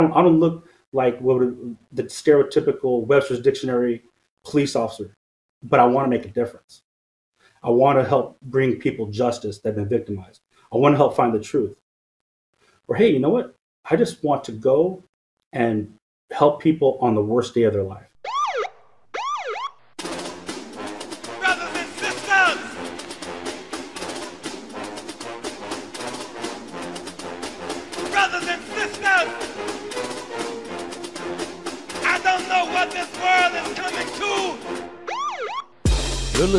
don't, I don't look like what would, the stereotypical Webster's Dictionary police officer, but I want to make a difference. I want to help bring people justice that have been victimized. I want to help find the truth. Or hey, you know what? I just want to go and help people on the worst day of their life.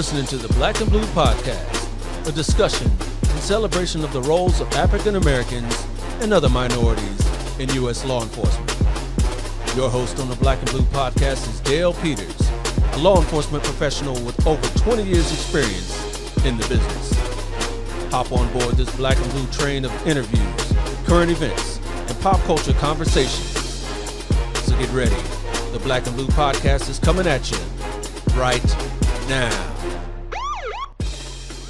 Listening to the Black and Blue Podcast, a discussion and celebration of the roles of African Americans and other minorities in U.S. law enforcement. Your host on the Black and Blue Podcast is Dale Peters, a law enforcement professional with over 20 years' experience in the business. Hop on board this Black and Blue train of interviews, current events, and pop culture conversations. So get ready. The Black and Blue Podcast is coming at you right now.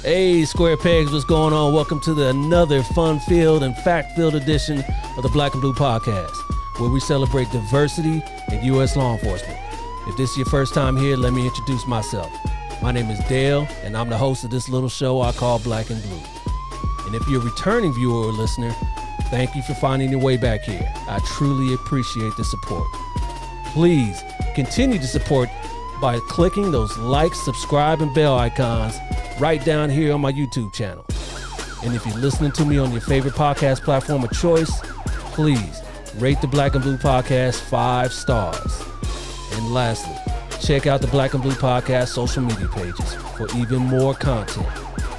Hey, Square Pegs, what's going on? Welcome to the another fun-filled and fact-filled edition of the Black and Blue Podcast, where we celebrate diversity in U.S. law enforcement. If this is your first time here, let me introduce myself. My name is Dale, and I'm the host of this little show I call Black and Blue. And if you're a returning viewer or listener, thank you for finding your way back here. I truly appreciate the support. Please continue to support by clicking those like, subscribe, and bell icons right down here on my YouTube channel. And if you're listening to me on your favorite podcast platform of choice, please rate the Black and Blue Podcast five stars. And lastly, check out the Black and Blue Podcast social media pages for even more content.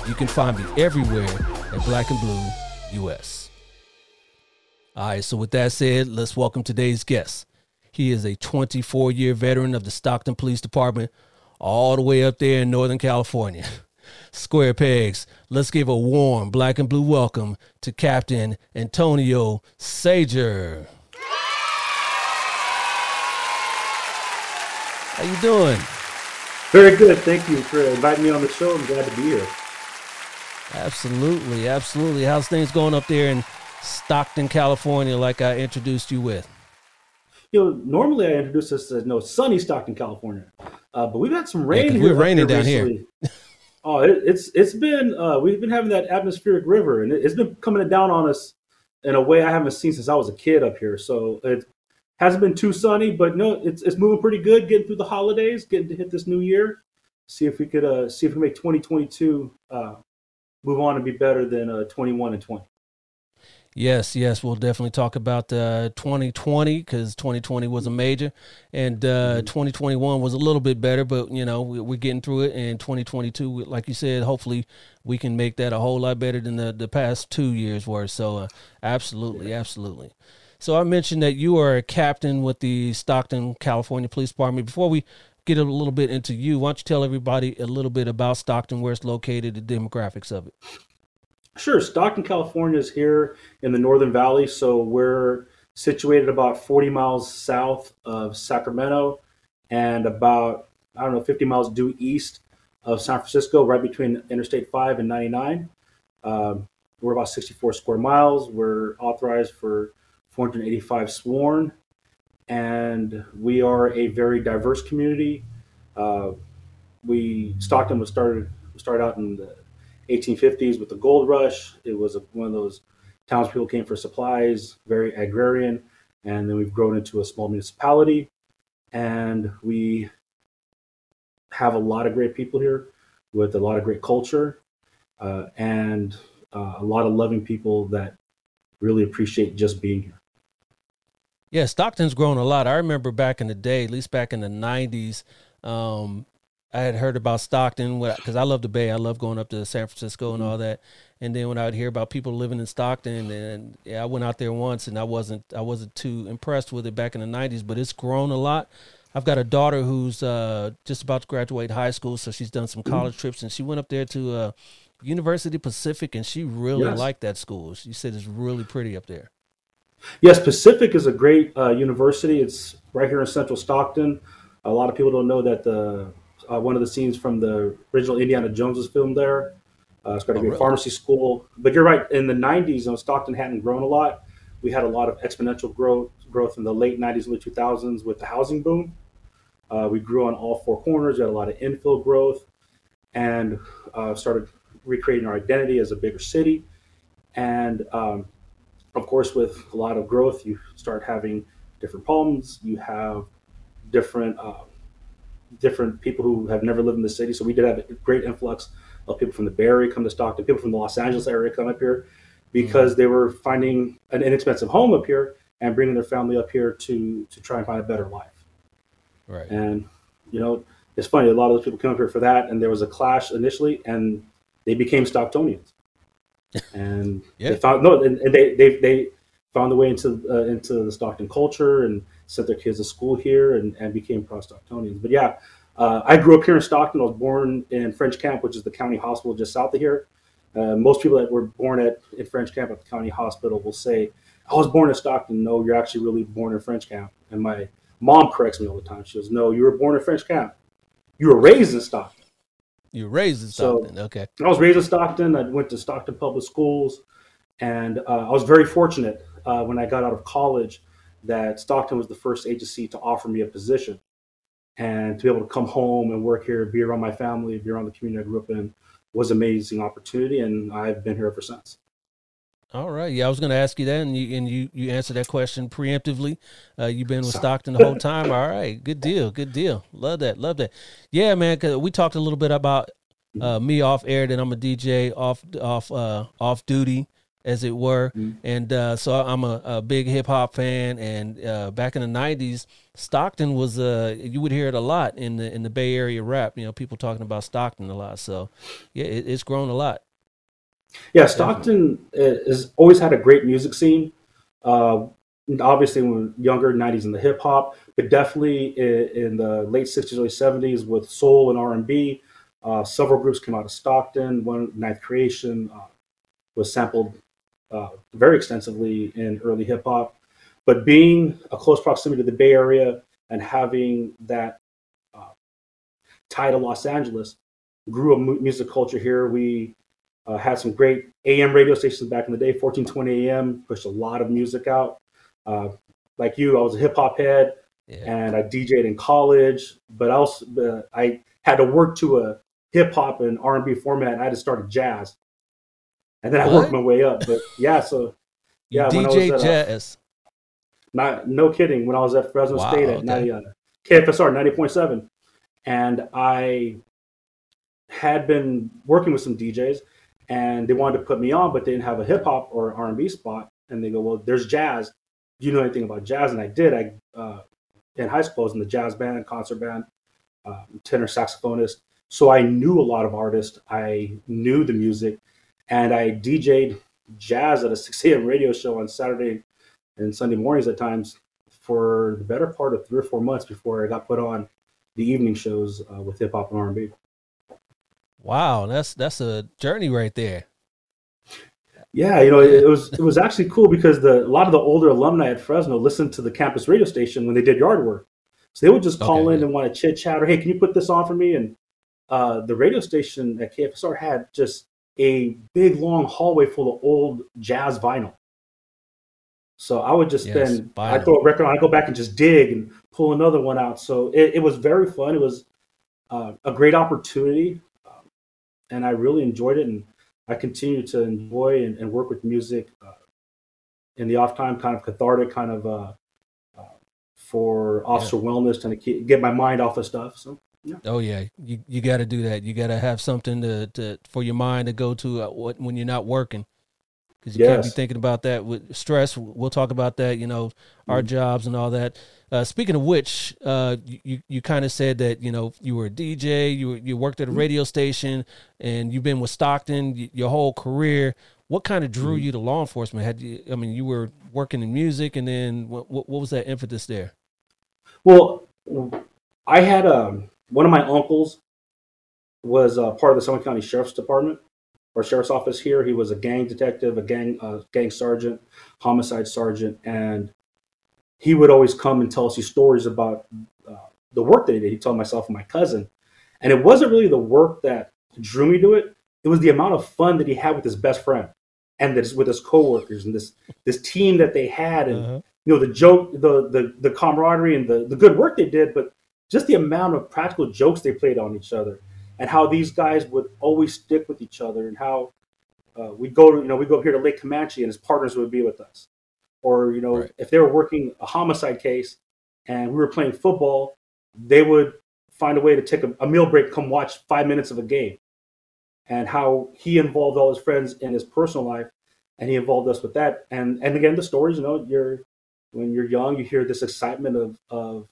You can find me everywhere at Black and Blue US. All right, so with that said, let's welcome today's guest. He is a 24 year veteran of the Stockton Police Department, all the way up there in Northern California. Square Pegs, let's give a warm black and blue welcome to Captain Antonio Sajor. How you doing? Very good. Thank you for inviting me on the show. I'm glad to be here. Absolutely, absolutely. How's things going up there in Stockton, California, like I introduced you with? You know, normally I introduce this as no sunny Stockton, California, uh, but we've had some rain 'cause here. we're raining down here. oh, it, it's it's been uh, we've been having that atmospheric river, and it, it's been coming down on us in a way I haven't seen since I was a kid up here. So it hasn't been too sunny, but no, it's it's moving pretty good. Getting through the holidays, getting to hit this new year. See if we could uh, see if we make 2022 uh, move on and be better than uh, 21 and 20. Yes, yes, we'll definitely talk about uh, 2020 because 2020 was a major, and uh, 2021 was a little bit better. But you know, we, we're getting through it, and 2022, like you said, hopefully we can make that a whole lot better than the the past two years were. So, uh, absolutely, absolutely. So I mentioned that you are a captain with the Stockton, California Police Department. Before we get a little bit into you, why don't you tell everybody a little bit about Stockton, where it's located, the demographics of it? Sure. Stockton, California is here in the Northern Valley. So we're situated about 40 miles south of Sacramento and about, I don't know, 50 miles due east of San Francisco, right between Interstate 5 and 99. Um, we're about 64 square miles. We're authorized for 485 sworn. And we are a very diverse community. Uh, we Stockton was started started out in the 1850s with the gold rush. It was a, one of those towns people came for supplies, very agrarian, and then we've grown into a small municipality, and we have a lot of great people here with a lot of great culture, uh, and uh, a lot of loving people that really appreciate just being here. Yeah, Stockton's grown a lot. I remember back in the day, at least back in the '90s, um, I had heard about Stockton because I love the Bay. I love going up to San Francisco and all that. And then when I would hear about people living in Stockton, and yeah, I went out there once, and I wasn't I wasn't too impressed with it back in the '90s. But it's grown a lot. I've got a daughter who's uh, just about to graduate high school, so she's done some college trips, and she went up there to uh, University Pacific, and she really Yes. liked that school. She said it's really pretty up there. Yes, Pacific is a great uh, university. It's right here in Central Stockton. A lot of people don't know that the uh, one of the scenes from the original Indiana Jones was filmed there. Uh, it's got to Oh, be a really? pharmacy school. But you're right. In the '90s, when Stockton hadn't grown a lot, we had a lot of exponential growth growth in the late 90s, early 2000s with the housing boom. Uh, we grew on all four corners. We had a lot of infill growth and uh, started recreating our identity as a bigger city. And um, of course, with a lot of growth, you start having different problems. You have different uh, different people who have never lived in the city. So we did have a great influx of people from the Bay Area come to Stockton, people from the Los Angeles area come up here because they were finding an inexpensive home up here and bringing their family up here to to try and find a better life. Right. And you know, it's funny. A lot of those people came up here for that, and there was a clash initially, and they became Stocktonians. And Yeah. they found no, and, and they they they found their way into uh, into the Stockton culture and sent their kids to school here and, and became pro Stocktonians. But yeah, uh, I grew up here in Stockton. I was born in French Camp, which is the county hospital just south of here. Uh, most people that were born at in French Camp at the county hospital will say, "I was born in Stockton." No, you're actually really born in French Camp. And my mom corrects me all the time. She goes, "No, you were born in French Camp. You were raised in Stockton." You were raised in So- Stockton. okay. I was raised in Stockton. I went to Stockton Public Schools, and uh, I was very fortunate uh, when I got out of college that Stockton was the first agency to offer me a position, and to be able to come home and work here, be around my family, be around the community I grew up in, was an amazing opportunity, and I've been here ever since. All right. Yeah, I was going to ask you that, and you and you you answered that question preemptively. Uh, you've been with Stockton the whole time. All right. Good deal. Good deal. Love that. Love that. Yeah, man. Cause we talked a little bit about uh, me off air. That I'm a DJ off off uh, off duty, as it were. Mhm. And uh, so I'm a, a big hip hop fan. And uh, back in the '90s, Stockton was uh, you would hear it a lot in the in the Bay Area rap. You know, people talking about Stockton a lot. So yeah, it, it's grown a lot. Yeah, Stockton has always had a great music scene. Uh, obviously, when younger, '90s in the hip hop, but definitely in, in the late '60s, early '70s with soul and R&B. Uh, several groups came out of Stockton. One, Ninth Creation, uh, was sampled uh, very extensively in early hip hop. But being a close proximity to the Bay Area and having that uh, tie to Los Angeles, grew a mu- music culture here. We uh, had some great AM radio stations back in the day, 1420 AM, pushed a lot of music out. Uh, like you, I was a hip hop head Yeah. and I DJ'd in college, but I also uh, I had to work to a hip hop and R&B format. I had to start a jazz, and then I worked my way up. But yeah, so yeah, DJ was uh, Jazz. not no kidding, when I was at Fresno Wow, State at okay. 90, uh, KFSR 90.7, and I had been working with some DJs, and they wanted to put me on, but they didn't have a hip hop or R and B spot, and they go, "Well, there's jazz. Do you know anything about jazz?" And I did. I uh, in high school I was in the jazz band, concert band, uh, tenor saxophonist, so I knew a lot of artists. I knew the music, and I DJ'd jazz at a 6 a.m. radio show on Saturday and Sunday mornings at times for the better part of three or four months before I got put on the evening shows uh, with hip hop and R and B. Wow, that's that's a journey right there. Yeah, you know, it, it was it was actually cool because the a lot of the older alumni at Fresno listened to the campus radio station when they did yard work. So they would just call Okay, in yeah. and want to chit chat or hey, can you put this on for me? And uh, the radio station at KFSR had just a big long hallway full of old jazz vinyl. So I would just Yes, spend I throw a record on, I go back and just dig and pull another one out. So it, it was very fun. It was uh, a great opportunity, um, and I really enjoyed it. And I continue to enjoy and, and work with music uh, in the off time, kind of cathartic, kind of uh, uh, for officer wellness, trying to keep, get my mind off of stuff. So Oh yeah, you you got to do that. You got to have something to, to for your mind to go to uh, when you're not working, because you can't be thinking about that with stress. We'll talk about that. You know, our Mm-hmm. jobs and all that. Uh, speaking of which, uh, you you, you kind of said that you know you were a DJ, you you worked at a Mm-hmm. radio station, and you've been with Stockton your whole career. What kind of drew Mm-hmm. you to law enforcement? Had you? I mean, you were working in music, and then what what, what was that impetus there? Well, I had um, one of my uncles was uh, part of the Summit County Sheriff's Department or Sheriff's Office here. He was a gang detective, a gang uh, gang sergeant, homicide sergeant, and he would always come and tell us these stories about uh, the work that he did. He told myself and my cousin, and it wasn't really the work that drew me to it. It was the amount of fun that he had with his best friend and this, with his coworkers and this this team that they had and Uh-huh. you know the joke, the the the camaraderie and the the good work they did, but just the amount of practical jokes they played on each other, and how these guys would always stick with each other, and how uh, we'd go to you know we go up here to Lake Camanche and his partners would be with us, or you know Right. if they were working a homicide case and we were playing football, they would find a way to take a, a meal break, come watch five minutes of a game, and how he involved all his friends in his personal life, and he involved us with that. And and again, the stories, you know, you're when you're young, you hear this excitement of of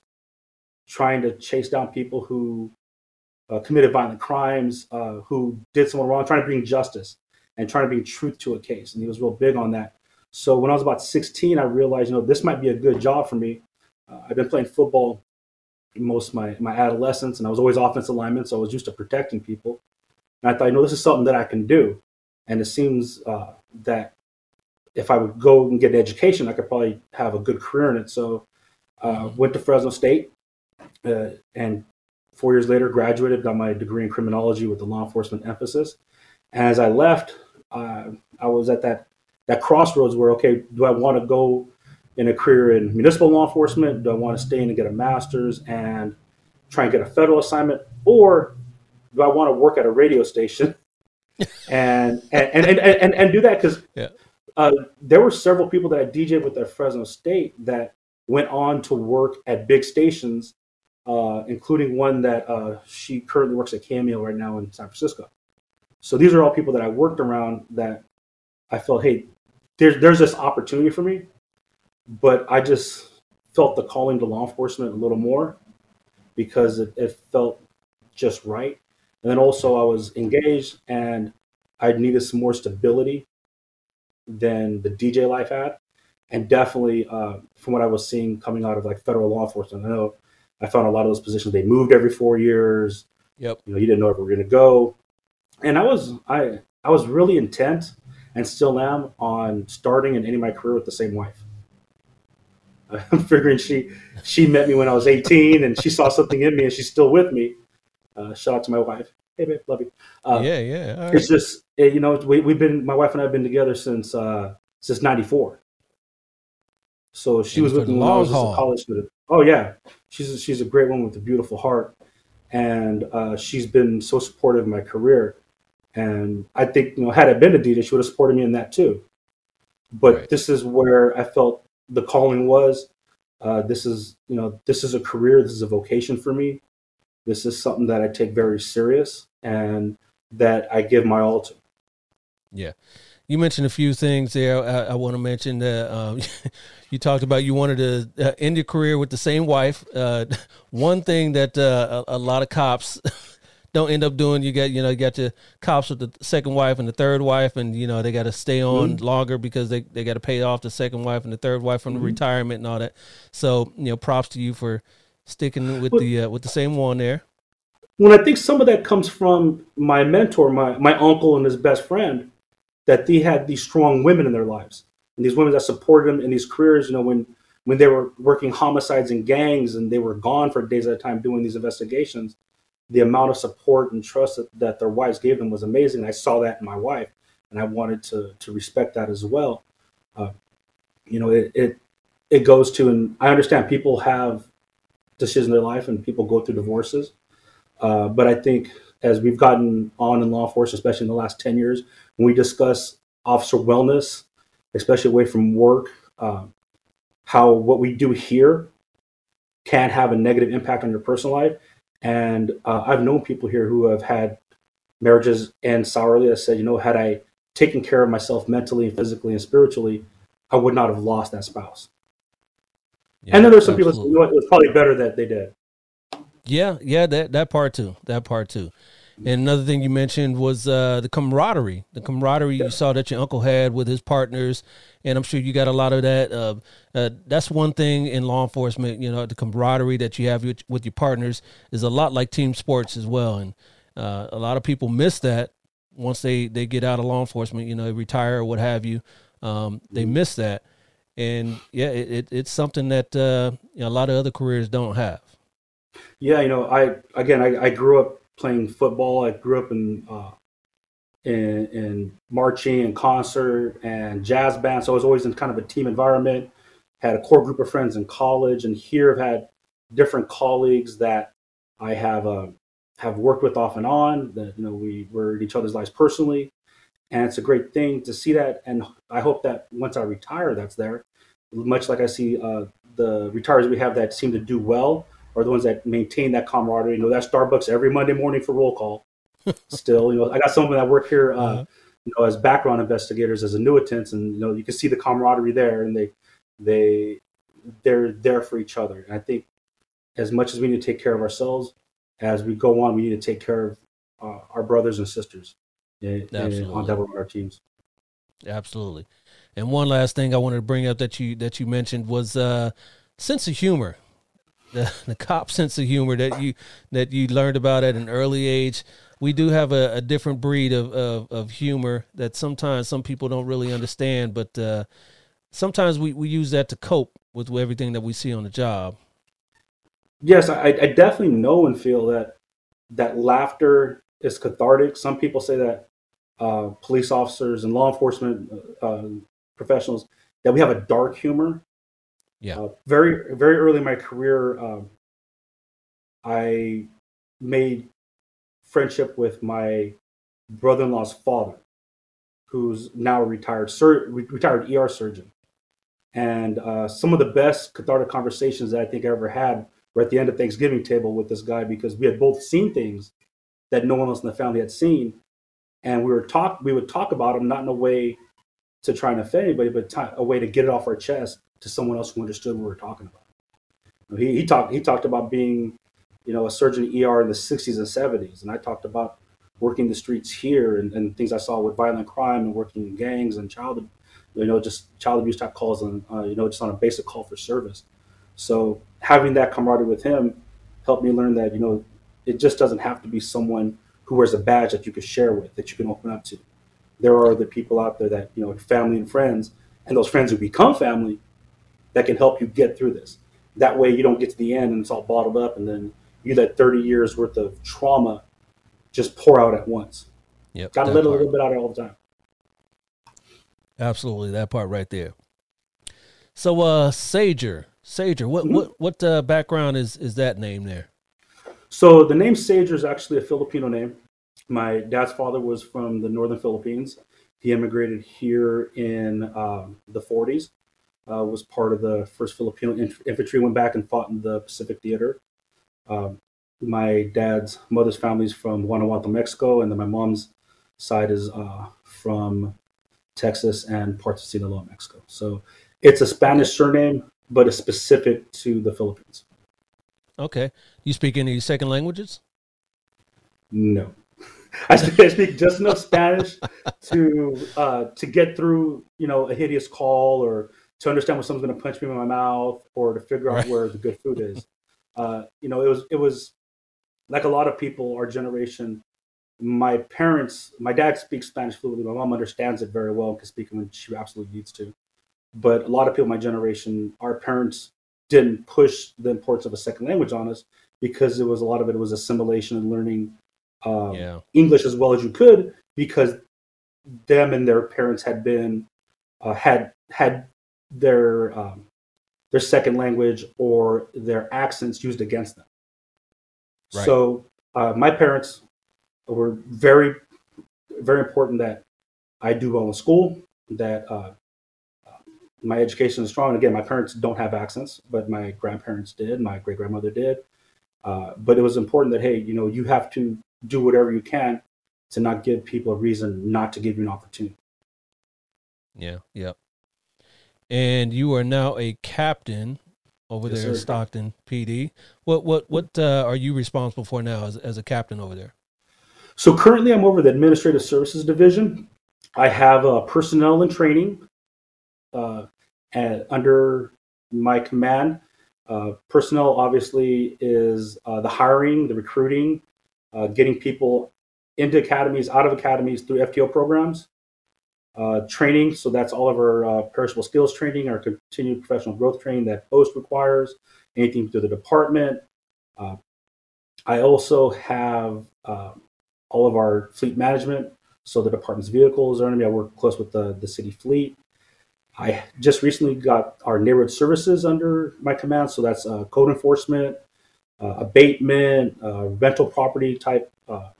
trying to chase down people who uh, committed violent crimes, uh, who did someone wrong, trying to bring justice and trying to bring truth to a case. And he was real big on that. So when I was about 16, I realized, you know, this might be a good job for me. Uh, I've been playing football most my, my adolescence, and I was always offensive lineman, so I was used to protecting people. And I thought, you know, this is something that I can do. And it seems uh, that if I would go and get an education, I could probably have a good career in it. So uh, went to Fresno State, uh, and four years later graduated, got my degree in criminology with a law enforcement emphasis. And as I left, uh, I was at that that crossroads where okay, do I want to go in a career in municipal law enforcement? Do I want to stay in and get a master's and try and get a federal assignment, or do I want to work at a radio station and and and and, and, and do that because Yeah. uh, there were several people that I DJed with at Fresno State that went on to work at big stations, uh, including one that uh, she currently works at KMEL right now in San Francisco. So these are all people that I worked around that I felt, hey, there's there's this opportunity for me, but I just felt the calling to law enforcement a little more because it, it felt just right. And then also I was engaged and I needed some more stability than the DJ life had. And definitely uh, from what I was seeing coming out of like federal law enforcement, I know I found a lot of those positions, they moved every four years. Yep. You know, you didn't know if we were going to go. And I was, I, I was really intent and still am on starting and ending my career with the same wife. I'm figuring she she met me when I was 18 and she saw something in me and she's still with me. Uh, shout out to my wife. Hey, babe, love you. Uh, yeah, yeah. Right. It's just eh, you know we we've been my wife and I have been together since uh, since '94. So she And was with me when I was just a college student. Oh yeah, she's a, she's a great woman with a beautiful heart, and uh, she's been so supportive of my career. And I think you know had I been a DJ, she would have supported me in that too. But Right. this is where I felt the calling was. Uh, this is you know this is a career. This is a vocation for me. This is something that I take very serious and that I give my all to. Yeah you mentioned a few things there. I, I want to mention that um, you talked about you wanted to uh, end your career with the same wife. Uh, one thing that uh, a, a lot of cops don't end up doing, you get you know you got your cops with the second wife and the third wife, and you know they got to stay on longer because they, they got to pay off the second wife and the third wife from the retirement and all that. So you know, props to you for sticking with Well- the uh, with the same one there. When I think some of that comes from my mentor, my, my uncle and his best friend, that they had these strong women in their lives. And these women that supported them in these careers, you know, when when they were working homicides and gangs and they were gone for days at a time doing these investigations, the amount of support and trust that, that their wives gave them was amazing. I saw that in my wife, and I wanted to to respect that as well. Uh, you know, it, it it goes to, and I understand people have decisions in their life, and people go through divorces. Uh, but I think as we've gotten on in law enforcement, especially in the last ten years, when we discuss officer wellness, especially away from work, uh, how what we do here can have a negative impact on your personal life. And uh, I've known people here who have had marriages end sourly. I said, you know, had I taken care of myself mentally, and physically, and spiritually, I would not have lost that spouse. Yeah, and then there's some people that say, you know it was probably better that they did. Yeah, yeah, that that part too. That part too. And another thing you mentioned was uh, the camaraderie. The camaraderie you saw that your uncle had with his partners, and I'm sure you got a lot of that. Uh, uh, that's one thing in law enforcement. You know, the camaraderie that you have with, with your partners is a lot like team sports as well. And uh, a lot of people miss that once they they get out of law enforcement. You know, they retire or what have you. Um, they miss that, and yeah, it, it, it's something that uh, you know, a lot of other careers don't have. Yeah, you know, I again, I, I grew up playing football. I grew up in uh, in, in marching and concert and jazz band. So I was always in kind of a team environment. had a core group of friends in college, and here I've had different colleagues that I have uh, have worked with off and on. That you know we were in each other's lives personally, and it's a great thing to see that. And I hope that once I retire, that's there. Much like I see uh, the retirees we have that seem to do well are the ones that maintain that camaraderie. You know, that Starbucks every Monday morning for roll call. Still, you know, I got someone that work here, uh, uh-huh. you know, as background investigators, as annuitants, and you know, you can see the camaraderie there, and they, they, they're there for each other. And I think, as much as we need to take care of ourselves, as we go on, we need to take care of uh, our brothers and sisters in, in, on our teams. Absolutely. And one last thing I wanted to bring up that you that you mentioned was uh, sense of humor. The, the cop sense of humor that you that you learned about at an early age. We do have a, a different breed of, of, of humor that sometimes some people don't really understand, but uh, sometimes we, we use that to cope with everything that we see on the job. Yes, I, I definitely know and feel that that laughter is cathartic. Some people say that uh, police officers and law enforcement uh, professionals that we have a dark humor. Yeah. Uh, very very early in my career, um, I made friendship with my brother-in-law's father, who's now a retired sur- retired ER surgeon. And uh, some of the best cathartic conversations that I think I ever had were at the end of Thanksgiving table with this guy because we had both seen things that no one else in the family had seen, and we were talk we would talk about them not in a way to try and offend anybody, but t- a way to get it off our chest to someone else who understood what we were talking about. He, he talked he talked about being, you know, a surgeon ER in the 60s and 70s, and I talked about working the streets here and, and things I saw with violent crime and working in gangs and child, you know, just child abuse type calls and uh, you know just on a basic call for service. So having that camaraderie with him helped me learn that you know it just doesn't have to be someone who wears a badge that you can share with that you can open up to there are the people out there that you know family and friends and those friends who become family that can help you get through this that way you don't get to the end and it's all bottled up and then you let 30 years worth of trauma just pour out at once yep got to let part. a little bit out of all the time absolutely that part right there so uh Sajor Sajor what mm-hmm. what what uh, background is is that name there so the name Sajor is actually a filipino name my dad's father was from the northern Philippines. He immigrated here in um, the 40s. Uh, was part of the first Filipino inf- infantry. Went back and fought in the Pacific Theater. Um, my dad's mother's family is from Guanajuato, Mexico, and then my mom's side is uh, from Texas and parts of Sinaloa, Mexico. So it's a Spanish surname, but it's specific to the Philippines. Okay. You speak any second languages? No. I speak, I speak just enough Spanish to uh, to get through, you know, a hideous call or to understand when someone's going to punch me in my mouth or to figure out right. where the good food is. Uh, you know, it was it was like a lot of people, our generation. My parents, my dad speaks Spanish fluently. My mom understands it very well and can speak it when she absolutely needs to. But a lot of people, my generation, our parents didn't push the importance of a second language on us because it was a lot of it was assimilation and learning um, yeah. English as well as you could because them and their parents had been uh, had had their um, their second language or their accents used against them. Right. So uh, my parents were very very important that I do well in school, that uh, my education is strong. Again, my parents don't have accents, but my grandparents did, my great grandmother did. Uh, but it was important that hey, you know, you have to do whatever you can to not give people a reason not to give you an opportunity. Yeah, yep. And you are now a captain over yes, there sir. Stockton PD. What what what uh, are you responsible for now as as a captain over there? So currently, I'm over the Administrative Services Division. I have uh, personnel and training uh, and under my command. Uh, personnel obviously is uh, the hiring, the recruiting, uh, getting people into academies, out of academies through FTO programs, uh, training. So that's all of our uh, perishable skills training, our continued professional growth training that post requires, anything through the department. Uh, I also have uh, all of our fleet management. So the department's vehicles are under me. I work close with the, the city fleet. I just recently got our neighborhood services under my command, so that's uh, code enforcement, abatement, rental property type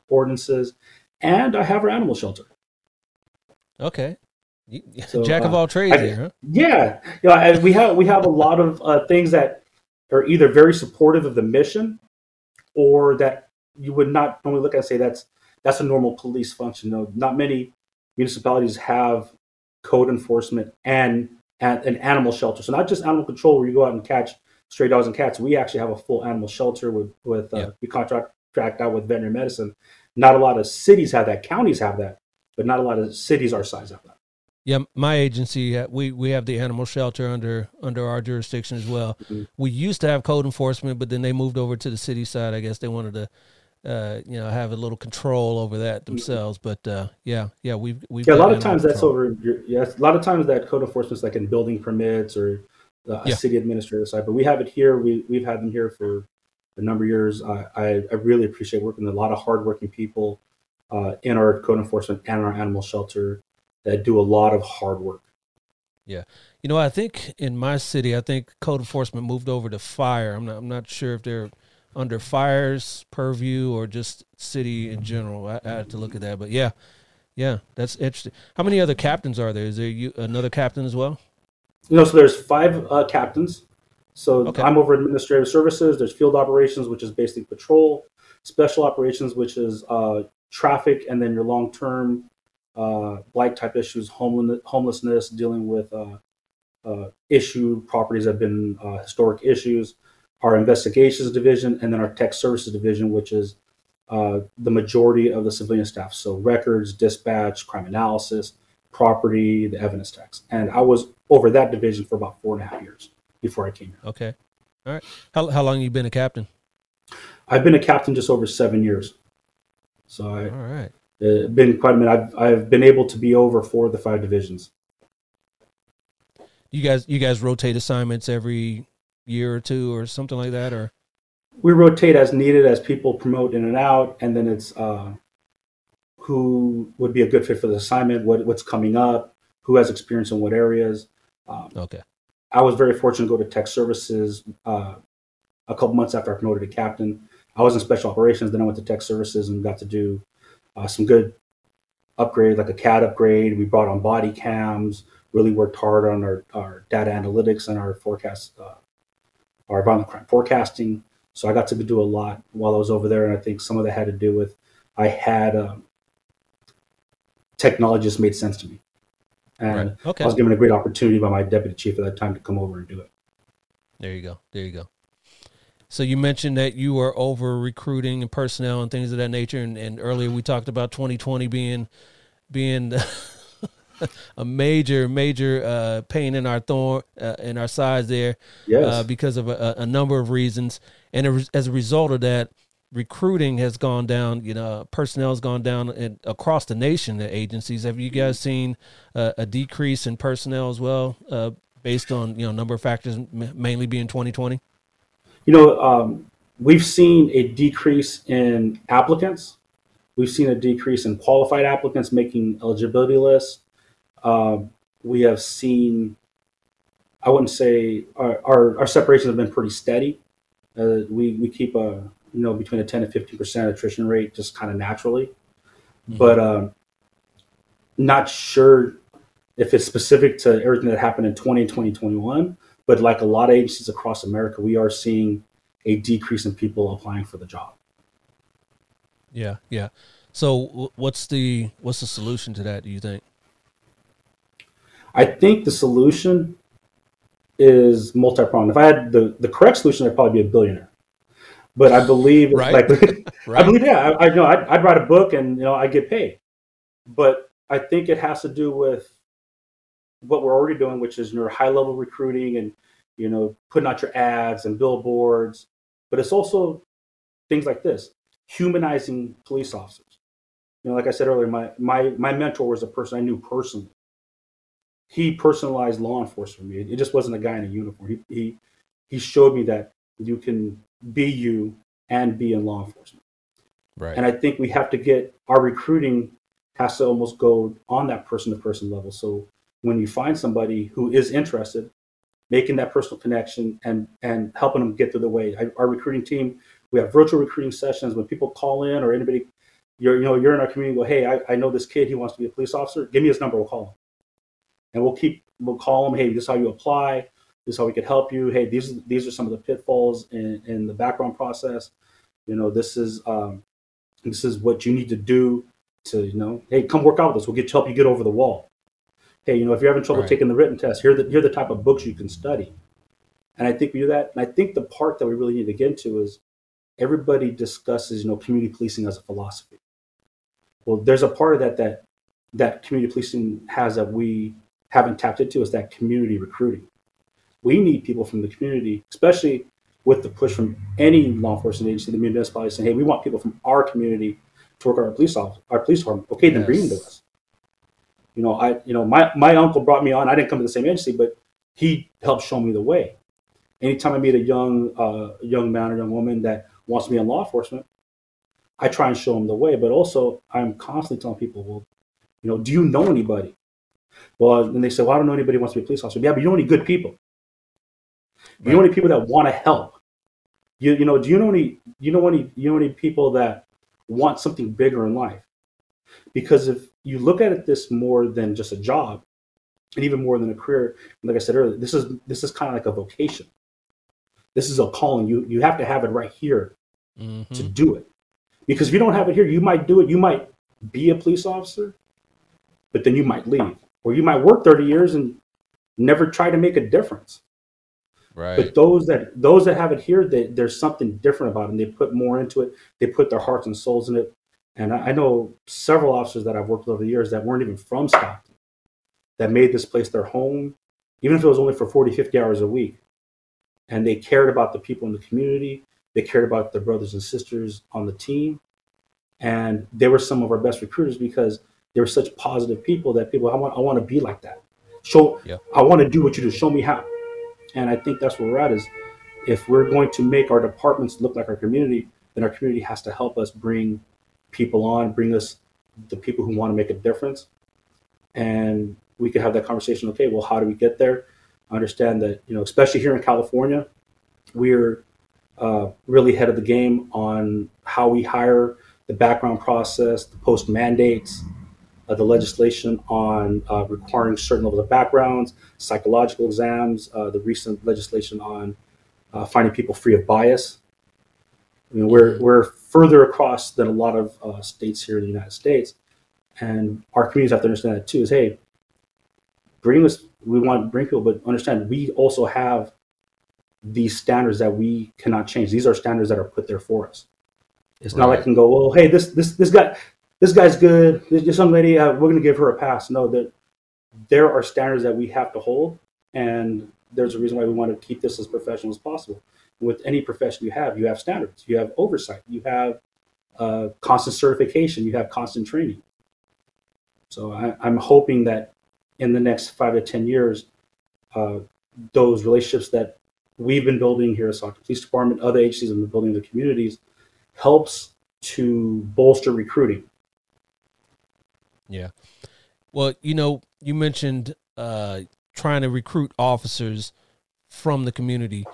ordinances, and I have our animal shelter. Okay. You- So, Jack of uh, all trades I- here, huh? Yeah, yeah, and we have we have a lot of uh, things that are either very supportive of the mission, or that you would not normally look at and say that's that's a normal police function. No, not many municipalities have code enforcement and, and an animal shelter. So not just animal control where you go out and catch stray dogs and cats. We actually have a full animal shelter with with uh, Yeah. we contract tracked out with veterinary medicine. Not a lot of cities have that. Counties have that, but not a lot of cities our size have that. Yeah, my agency uh, we we have the animal shelter under under our jurisdiction as well. Mhm. We used to have code enforcement, but then they moved over to the city side. I guess they wanted to, uh, you know, have a little control over that themselves. But uh, yeah, yeah, we've we've Yeah, a lot of times that's over. Yes, a lot of times that code enforcement is like in building permits or uh, a Yeah. city administrator side. But we have it here. We we've had them here for a number of years. I I, I really appreciate working with a lot of hardworking people uh, in our code enforcement and our animal shelter that do a lot of hard work. Yeah, you know, I think in my city, I think code enforcement moved over to fire. I'm not I'm not sure if they're under fire's purview or just city in general. I, I had to look at that, but yeah, yeah, that's interesting. How many other captains are there? Is there you another captain as well? Know, so there's five uh, captains. So Okay. I'm over administrative services. There's field operations, which is basically patrol. Special operations, which is uh, traffic, and then your long-term uh, blight type issues, homeless, homelessness, dealing with uh, uh, issue properties that have been uh, historic issues. Our investigations division, and then our tech services division, which is uh, the majority of the civilian staff. So records, dispatch, crime analysis, property, the evidence tax. And I was over that division for about four and a half years before I came here. Okay, all right. How how long you been a captain? I've been a captain just over seven years. So All I right. uh, been quite a minute. I've I've been able to be over four of the five divisions. You guys you guys rotate assignments every year or two or something like that, or We rotate as needed as people promote in and out, and then it's uh, who would be a good fit for the assignment, what what's coming up, who has experience in what areas. Um, okay. I was very fortunate to go to tech services uh, a couple months after I promoted to captain. I was in special operations, then I went to tech services and got to do uh, some good upgrade, like a CAD upgrade. We brought on body cams, really worked hard on our, our data analytics and our forecast, uh, our violent crime forecasting. So I got to do a lot while I was over there, and I think some of that had to do with I had um, technology just made sense to me, and Right. Okay. I was given a great opportunity by my deputy chief at that time to come over and do it. There you go. There you go. So you mentioned that you were over recruiting and personnel and things of that nature, and, and earlier we talked about 2020 being being a major major uh, pain in our thorn uh, in our sides there Yes. uh, because of a, a number of reasons, and as a result of that, recruiting has gone down. You know, personnel has gone down in, across the nation. The agencies have you guys seen uh, a decrease in personnel as well, uh, based on you know number of factors, mainly being 2020. You know, um, we've seen a decrease in applicants. We've seen a decrease in qualified applicants making eligibility lists. Um, we have seen, I wouldn't say our, our, our separations have been pretty steady. Uh, we, we keep a, you know, between a 10 and 15% attrition rate just kind of naturally. But um, not sure if it's specific to everything that happened in 20 and 2021. But like a lot of agencies across America, we are seeing a decrease in people applying for the job. Yeah, yeah. So what's the what's the solution to that? Do you think? I think the solution is multi-pronged. If I had the, the correct solution, I'd probably be a billionaire. But I believe, Right. like, I believe, yeah, I, I know I'd, I'd write a book and you know I get paid. But I think it has to do with what we're already doing, which is your high level recruiting and you know putting out your ads and billboards. But it's also things like this, humanizing police officers. You know, like I said earlier, my my my mentor was a person I knew personally. He personalized law enforcement for me. It just wasn't a guy in a uniform. He he he showed me that you can be you and be in law enforcement. Right. And I think we have to get our recruiting has to almost go on that person to person level. So when you find somebody who is interested, making that personal connection and and helping them get through the way. I, our recruiting team, we have virtual recruiting sessions when people call in or anybody, you're you know you're in our community. Go, hey, I, I know this kid. He wants to be a police officer. Give me his number. We'll call him, and we'll keep we'll call him. Hey, this is how you apply. This is how we could help you. Hey, these these are some of the pitfalls in, in the background process. You know, this is um, this is what you need to do to you know. Hey, come work out with us. We'll get to help you get over the wall hey, you know, if you're having trouble Right. taking the written test, here are the here are the type of books you can study. And I think we do that. And I think the part that we really need to get into is everybody discusses, you know, community policing as a philosophy. Well, there's a part of that that that community policing has that we haven't tapped into is that community recruiting. We need people from the community, especially with the push from any law enforcement agency, the municipality saying, hey, we want people from our community to work on our police office, our police department. Okay, then bring them to us. You know, I you know my my uncle brought me on. I didn't come to the same agency, but he helped show me the way. Anytime I meet a young uh, young man or young woman that wants to be in law enforcement, I try and show them the way. But also, I'm constantly telling people, well, you know, do you know anybody? Well, and they say, well, I don't know anybody who wants to be a police officer. Yeah, but you know any good people? You know any people that want to help? You you know, do you know any you know any you know any people that want something bigger in life? Because if you look at it this more than just a job, and even more than a career, like I said earlier, this is this is kind of like a vocation. This is a calling. You you have to have it right here to Mhm. do it. Because if you don't have it here, you might do it. You might be a police officer, but then you might leave, or you might work thirty years and never try to make a difference. Right. But those that those that have it here, they, there's something different about them. They put more into it. They put their hearts and souls in it. And I, know several officers that I've worked with over the years that weren't even from Stockton, that made this place their home, even if it was only for 40, 50 hours a week. And they cared about the people in the community. They cared about their brothers and sisters on the team. And they were some of our best recruiters because they were such positive people that people, I want, I want to be like that. Show, Yeah. I want to do what you do. Show me how. And I think that's where we're at is if we're going to make our departments look like our community, then our community has to help us bring people on, bring us the people who want to make a difference. And we could have that conversation. Okay, well, how do we get there? I understand that, you know, especially here in California, we're uh, really ahead of the game on how we hire, the background process, the post mandates, uh, the legislation on uh, requiring certain levels of backgrounds, psychological exams, uh, the recent legislation on uh, finding people free of bias. I mean, we're we're further across than a lot of uh, states here in the United States, and our communities have to understand that too. Is hey, bring us. We want to bring people, but understand we also have these standards that we cannot change. These are standards that are put there for us. It's not like Right. I can go, well, hey, this this this guy, this guy's good. This, this young lady, uh, we're going to give her a pass. No, that there are standards that we have to hold, and there's a reason why we want to keep this as professional as possible. With any profession you have, you have standards, you have oversight, you have uh, constant certification, you have constant training. So I, I'm hoping that in the next five to ten years, uh, those relationships that we've been building here at Stockton Police Department, other agencies have been building in the communities, helps to bolster recruiting. Yeah. Well, you know, you mentioned uh, trying to recruit officers from the community.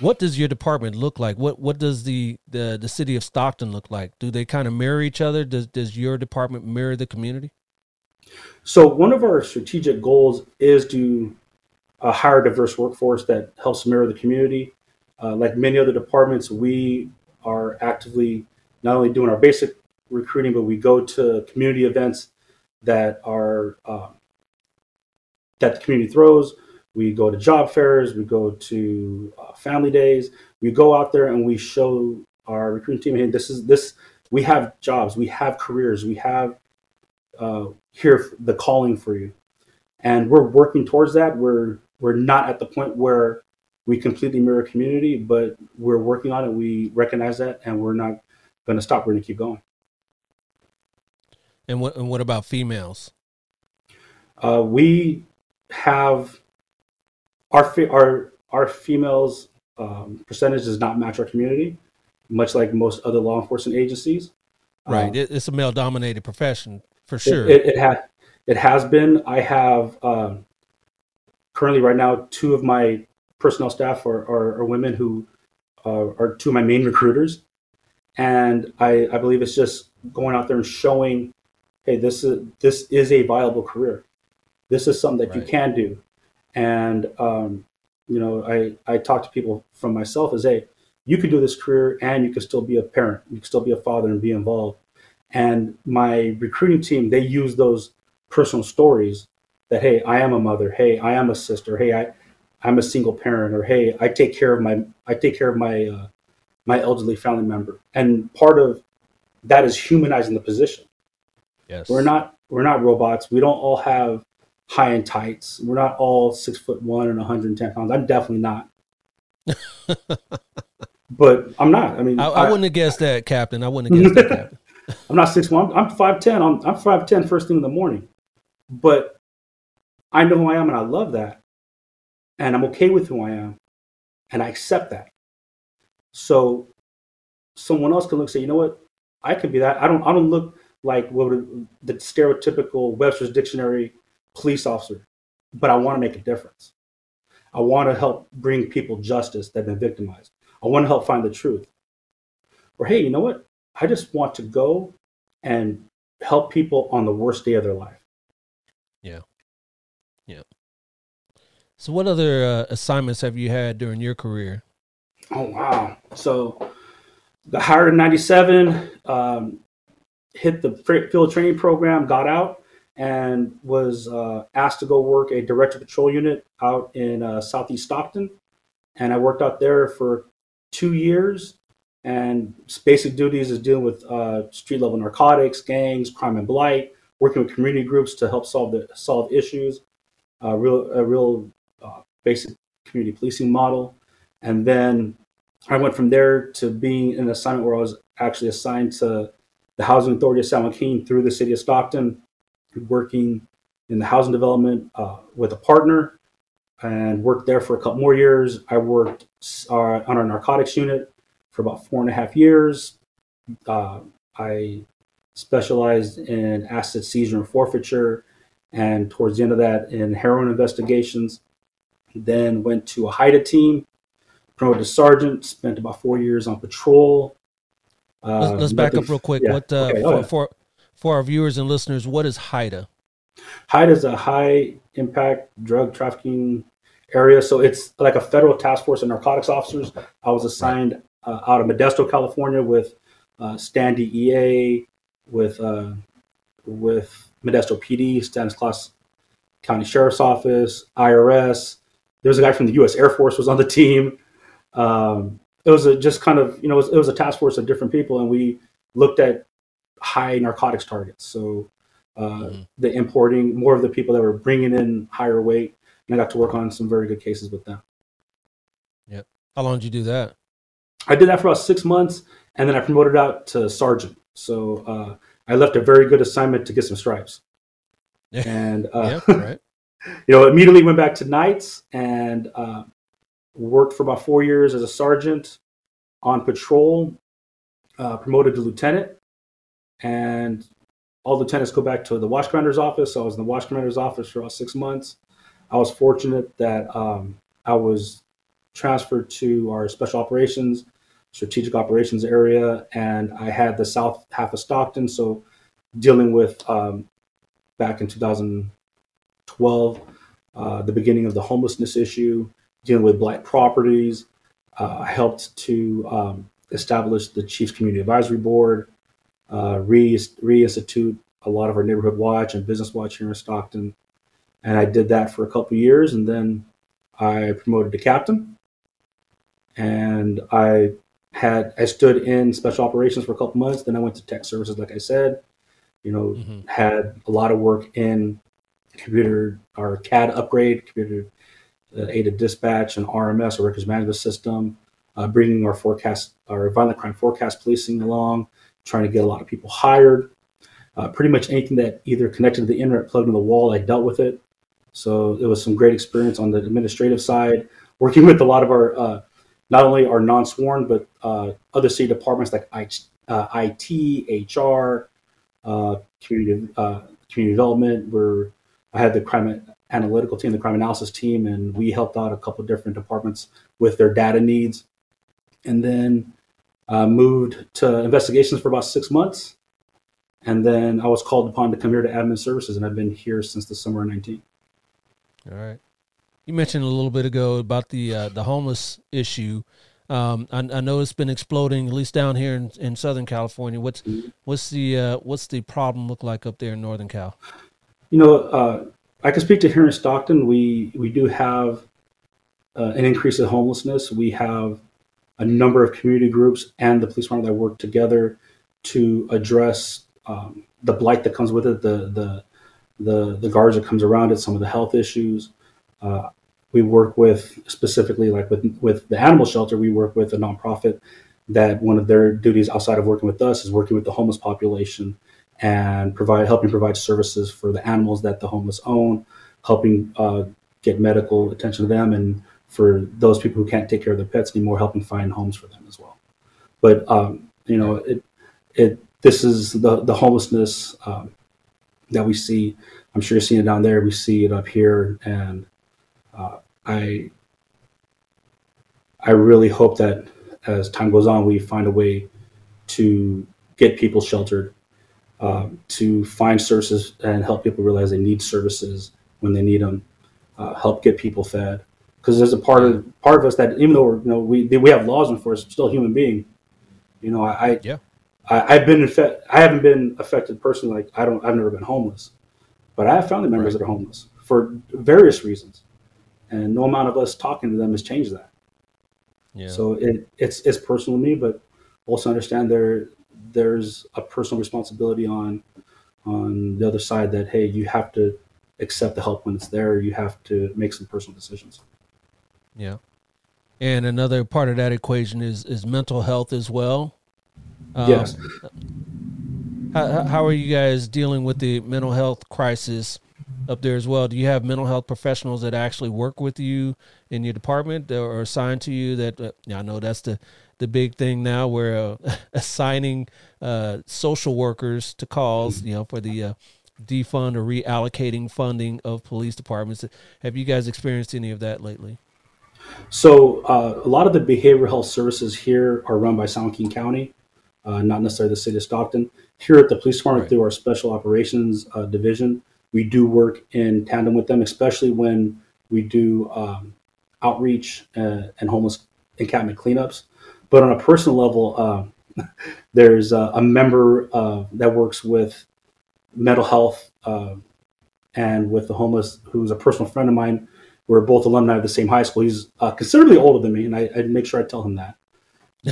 What does your department look like? What What does the the, the city of Stockton look like? Do they kind of mirror each other? Does Does your department mirror the community? So one of our strategic goals is to uh, hire a diverse workforce that helps mirror the community. Uh, like many other departments, we are actively not only doing our basic recruiting, but we go to community events that are uh, that the community throws. We go to job fairs, we go to uh, family days. We go out there and we show our recruiting team, hey, this is this. We have jobs, we have careers, we have uh, here the calling for you, and we're working towards that. We're we're not at the point where we completely mirror community, but we're working on it. We recognize that, and we're not going to stop. We're going to keep going. And what and what about females? Uh, we have our fe- our our females um, percentage does not match our community, much like most other law enforcement agencies. Right. Um, it's a male dominated profession for sure. It, it, ha- it has been. I have um, currently right now two of my personnel staff are, are, are women who uh, are two of my main recruiters, and I, I believe it's just going out there and showing, hey, this is this is a viable career. This is something that you can do, and um, you know, I I talk to people from myself as hey, you can do this career and you can still be a parent, you can still be a father and be involved. And my recruiting team, they use those personal stories that hey, I am a mother, hey, I am a sister, hey, I I'm a single parent, or hey, I take care of my I take care of my uh, my elderly family member, and part of that is humanizing the position. Yes. We're not we're not robots. We don't all have high and tights. We're not all six foot one and 110 pounds. I'm definitely not. but I'm not. I mean, I, I I, wouldn't have guessed that, Captain. I wouldn't have guessed that, Captain. I'm not six one. I'm five ten. I'm I'm five ten first thing in the morning. But I know who I am, and I love that, and I'm okay with who I am, and I accept that. So someone else can look and say, you know what, I could be that. I don't. I don't look like what would, the stereotypical Webster's Dictionary police officer, but I want to make a difference. I want to help bring people justice that have been victimized. I want to help find the truth. Or hey, you know what? I just want to go and help people on the worst day of their life. Yeah. Yeah. So, what other uh, assignments have you had during your career? Oh wow! So got hired in '97, um, hit the field training program, got out, and was uh, asked to go work a director patrol unit out in uh, southeast Stockton. And I worked out there for two years. And basic duties is dealing with uh, street level narcotics, gangs, crime and blight, working with community groups to help solve the solve issues. Uh, real a real uh, basic community policing model. And then I went from there to being in an assignment where I was actually assigned to the Housing Authority of San Joaquin through the city of Stockton, working in the housing development uh, with a partner, and worked there for a couple more years. I worked uh, on our narcotics unit for about four and a half years. Uh, I specialized in asset seizure and forfeiture, and towards the end of that, in heroin investigations. Then went to a HIDTA team, promoted to sergeant, spent about four years on patrol. Uh, Let's, let's back up real quick. yeah, What uh, okay, oh, for, yeah. for for our viewers and listeners? What is HIDTA? HIDE is a high impact drug trafficking area. So it's like a federal task force of narcotics officers. I was assigned uh, out of Modesto, California with uh, Stan DEA, with, uh, with Modesto PD, Stanislaus County Sheriff's Office, IRS. There was a guy from the U.S. Air Force was on the team. Um, it was a, just kind of, you know, it was, it was a task force of different people, and we looked at high narcotics targets. So uh, Mhm. the importing, more of the people that were bringing in higher weight. And I got to work on some very good cases with them. Yep. How long did you do that? I did that for about six months, and then I promoted out to sergeant. So uh, I left a very good assignment to get some stripes. Yeah. And uh, yeah, right. you know, immediately went back to nights and uh, worked for about four years as a sergeant on patrol, uh, promoted to lieutenant, and all the tenants go back to the watch commander's office. So I was in the watch commander's office for about six months. I was fortunate that um, I was transferred to our special operations, strategic operations area, and I had the south half of Stockton. So dealing with um, back in 2012, uh, the beginning of the homelessness issue, dealing with blight properties. Uh, I helped to um, establish the Chiefs Community Advisory Board, uh, re- reinstitute a lot of our neighborhood watch and business watch here in Stockton. And I did that for a couple of years, and then I promoted to captain. And I had I stood in special operations for a couple months. Then I went to tech services, like I said. You know, Mhm. had a lot of work in computer or CAD upgrade, computer uh, aided dispatch, and RMS, or records management system, uh, bringing our forecast, our violent crime forecast policing along, trying to get a lot of people hired. Uh, pretty much anything that either connected to the internet, plugged into the wall, I dealt with it. So it was some great experience on the administrative side, working with a lot of our, uh, not only our non-sworn, but uh, other city departments like I, uh, IT, HR, uh, community, uh, community development. We're I had the crime analytical team, the crime analysis team, and we helped out a couple different departments with their data needs. And then uh, moved to investigations for about six months. And then I was called upon to come here to admin services, and I've been here since the summer of 19. All right. You mentioned a little bit ago about the uh, the homeless issue. Um, I, I, know it's been exploding, at least down here in, in Southern California. What's mm-hmm. what's the uh, what's the problem look like up there in Northern Cal? You know, uh, I can speak to here in Stockton. We we do have uh, an increase in homelessness. We have a number of community groups and the police department that work together to address um, the blight that comes with it, the the the the guards that comes around it, some of the health issues. Uh, we work with specifically like with with the animal shelter. We work with a nonprofit that one of their duties outside of working with us is working with the homeless population and provide helping provide services for the animals that the homeless own, helping uh, get medical attention to them, and for those people who can't take care of their pets anymore, helping find homes for them as well. But um, you know, it it this is the the homelessness um, that we see. I'm sure you're seeing it down there. We see it up here, and uh, I I really hope that as time goes on, we find a way to get people sheltered, uh, to find services and help people realize they need services when they need them, uh, help get people fed. Because there's a part of part of us that even though we're, you know we we have laws enforced, still a human being. You know, I yeah. I, have been infected. I haven't been affected personally. Like I don't. I've never been homeless, but I have family members right. that are homeless for various reasons and no amount of us talking to them has changed that. Yeah. So it, it's it's personal to me, but also understand there there's a personal responsibility on on the other side that hey, you have to accept the help when it's there. You have to make some personal decisions. Yeah, and another part of that equation is is mental health as well. Um, yes. How, how are you guys dealing with the mental health crisis up there as well. Do you have mental health professionals that actually work with you in your department or assigned to you? That uh, I know that's the the big thing now. We're uh, assigning uh, social workers to calls, you know, for the uh, defund or reallocating funding of police departments. Have you guys experienced any of that lately? So uh, a lot of the behavioral health services here are run by San Joaquin County, uh, not necessarily the city of Stockton. Here at the police department, right. through our special operations division, we do work in tandem with them, especially when we do um, outreach uh, and homeless encampment cleanups. But on a personal level, uh, there's a, a member uh, that works with mental health uh, and with the homeless, who's a personal friend of mine. We're both alumni of the same high school. He's uh, considerably older than me, and I, I make sure I tell him that.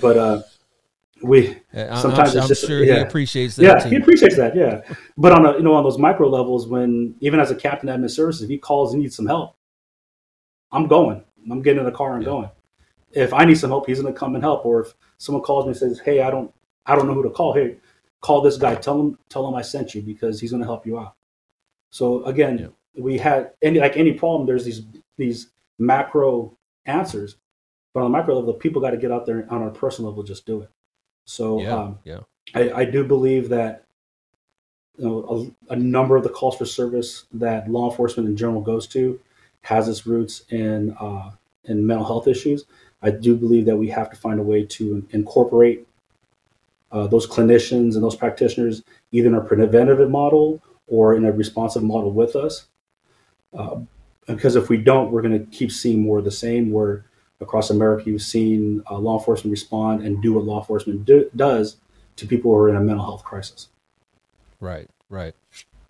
But uh, we sometimes I'm, I'm just, sure yeah. he appreciates that. Yeah, too. he appreciates that. Yeah, but on a you know on those micro levels, when even as a captain admin services, if he calls and needs some help, I'm going. I'm getting in the car and yeah. going. If I need some help, he's going to come and help. Or if someone calls me and says, "Hey, I don't, I don't know who to call. Hey, call this guy. Tell him, tell him I sent you because he's going to help you out." So again, yeah. we had any like any problem. There's these these macro answers, but on the micro level, people got to get out there on a personal level, just do it. So yeah, um, yeah. I, I, do believe that you know a, a, number of the calls for service that law enforcement in general goes to has its roots in uh, in mental health issues. I do believe that we have to find a way to incorporate uh, those clinicians and those practitioners either in a preventative model or in a responsive model with us. Uh, because if we don't, we're going to keep seeing more of the same. Where across America, you've seen uh, law enforcement respond and do what law enforcement do, does to people who are in a mental health crisis. Right, right.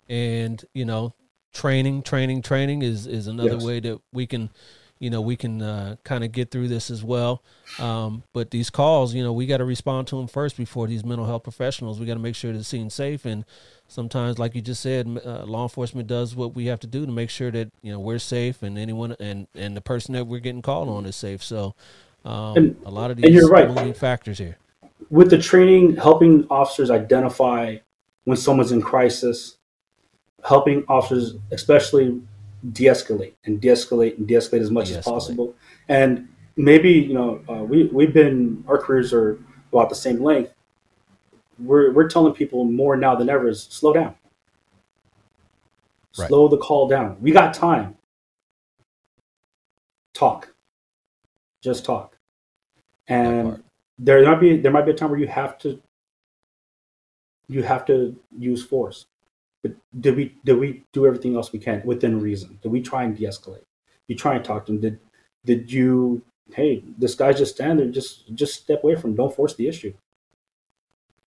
And, you know, training, training, training is, is another yes. way that we can, you know, we can uh, kind of get through this as well. Um, but these calls, you know, we got to respond to them first before these mental health professionals. We got to make sure they're seen safe and sometimes, like you just said, uh, law enforcement does what we have to do to make sure that you know we're safe and anyone and and the person that we're getting called on is safe. So, um, and, a lot of these and you're right. moving factors here. With the training, helping officers identify when someone's in crisis, helping officers, especially de-escalate and de-escalate and de-escalate as much de-escalate. as possible. And maybe you know uh, we we've been our careers are about the same length we're we're telling people more now than ever is slow down. Right. Slow the call down. We got time. Talk. Just talk. And there might be there might be a time where you have to you have to use force. But did we did we do everything else we can within reason? Did we try and de-escalate? You try and talk to them. Did did you hey, this guy's just standing there, just just step away from him. Don't force the issue.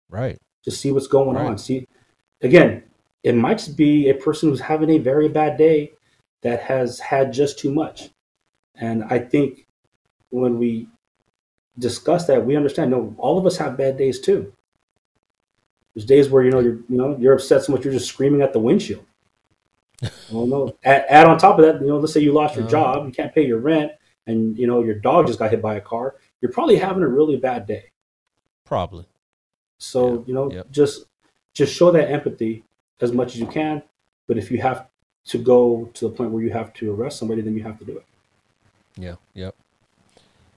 Right. Just see what's going Right. on. See again, it might just be a person who's having a very bad day that has had just too much. And I think when we discuss that, we understand no, all of us have bad days too. There's days where you know you're you know you're upset so much you're just screaming at the windshield. well, no. Add, add on top of that, you know, let's say you lost your Uh-huh. job, you can't pay your rent, and you know your dog just got hit by a car. You're probably having a really bad day. Probably. So Yeah, you know, yep. just just show that empathy as much as you can. But if you have to go to the point where you have to arrest somebody, then you have to do it. Yeah. Yep.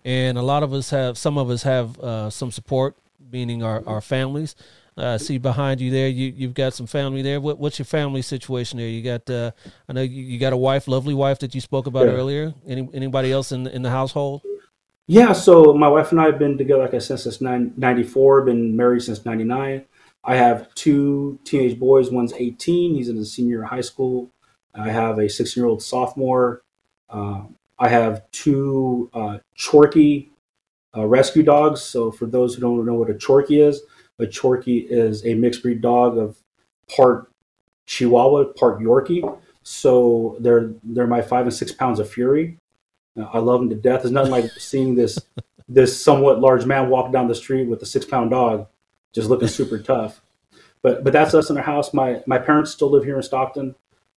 And a lot of us have, some of us have uh, some support, meaning our, our families. Uh, see behind you there, you you've got some family there. What what's your family situation there? You got, uh, I know you, you got a wife, lovely wife that you spoke about Yeah. earlier. Any anybody else in in the household? Yeah. So my wife and I have been together, like I said, since nine- 94, been married since 99. I have two teenage boys. One's 18. He's in a senior high school. I have a 16 year old sophomore. Um, I have two uh, Chorky uh, rescue dogs. So for those who don't know what a Chorky is, a Chorky is a mixed breed dog of part Chihuahua, part Yorkie. So they're they're my five and six pounds of fury. I love them to death. There's nothing like seeing this this somewhat large man walk down the street with a six pound dog, just looking super tough. But but that's us in our house. My my parents still live here in Stockton.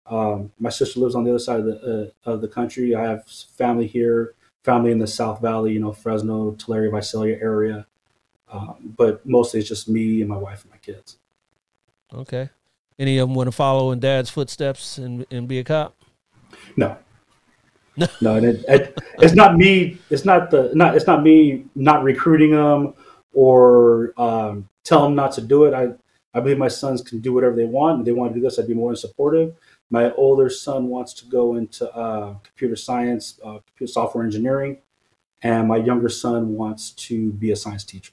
Um, my sister lives on the other side of the uh, of the country. I have family here, family in the South Valley, you know, Fresno, Tulare, Visalia area. Um, but mostly it's just me and my wife and my kids. Okay. Any of them want to follow in Dad's footsteps and and be a cop? No, no, and it, it, it's not me. It's not the not. It's not me not recruiting them or um, tell them not to do it. I I believe my sons can do whatever they want. If they want to do this, I'd be more than supportive. My older son wants to go into uh, computer science, uh, computer software engineering, and my younger son wants to be a science teacher.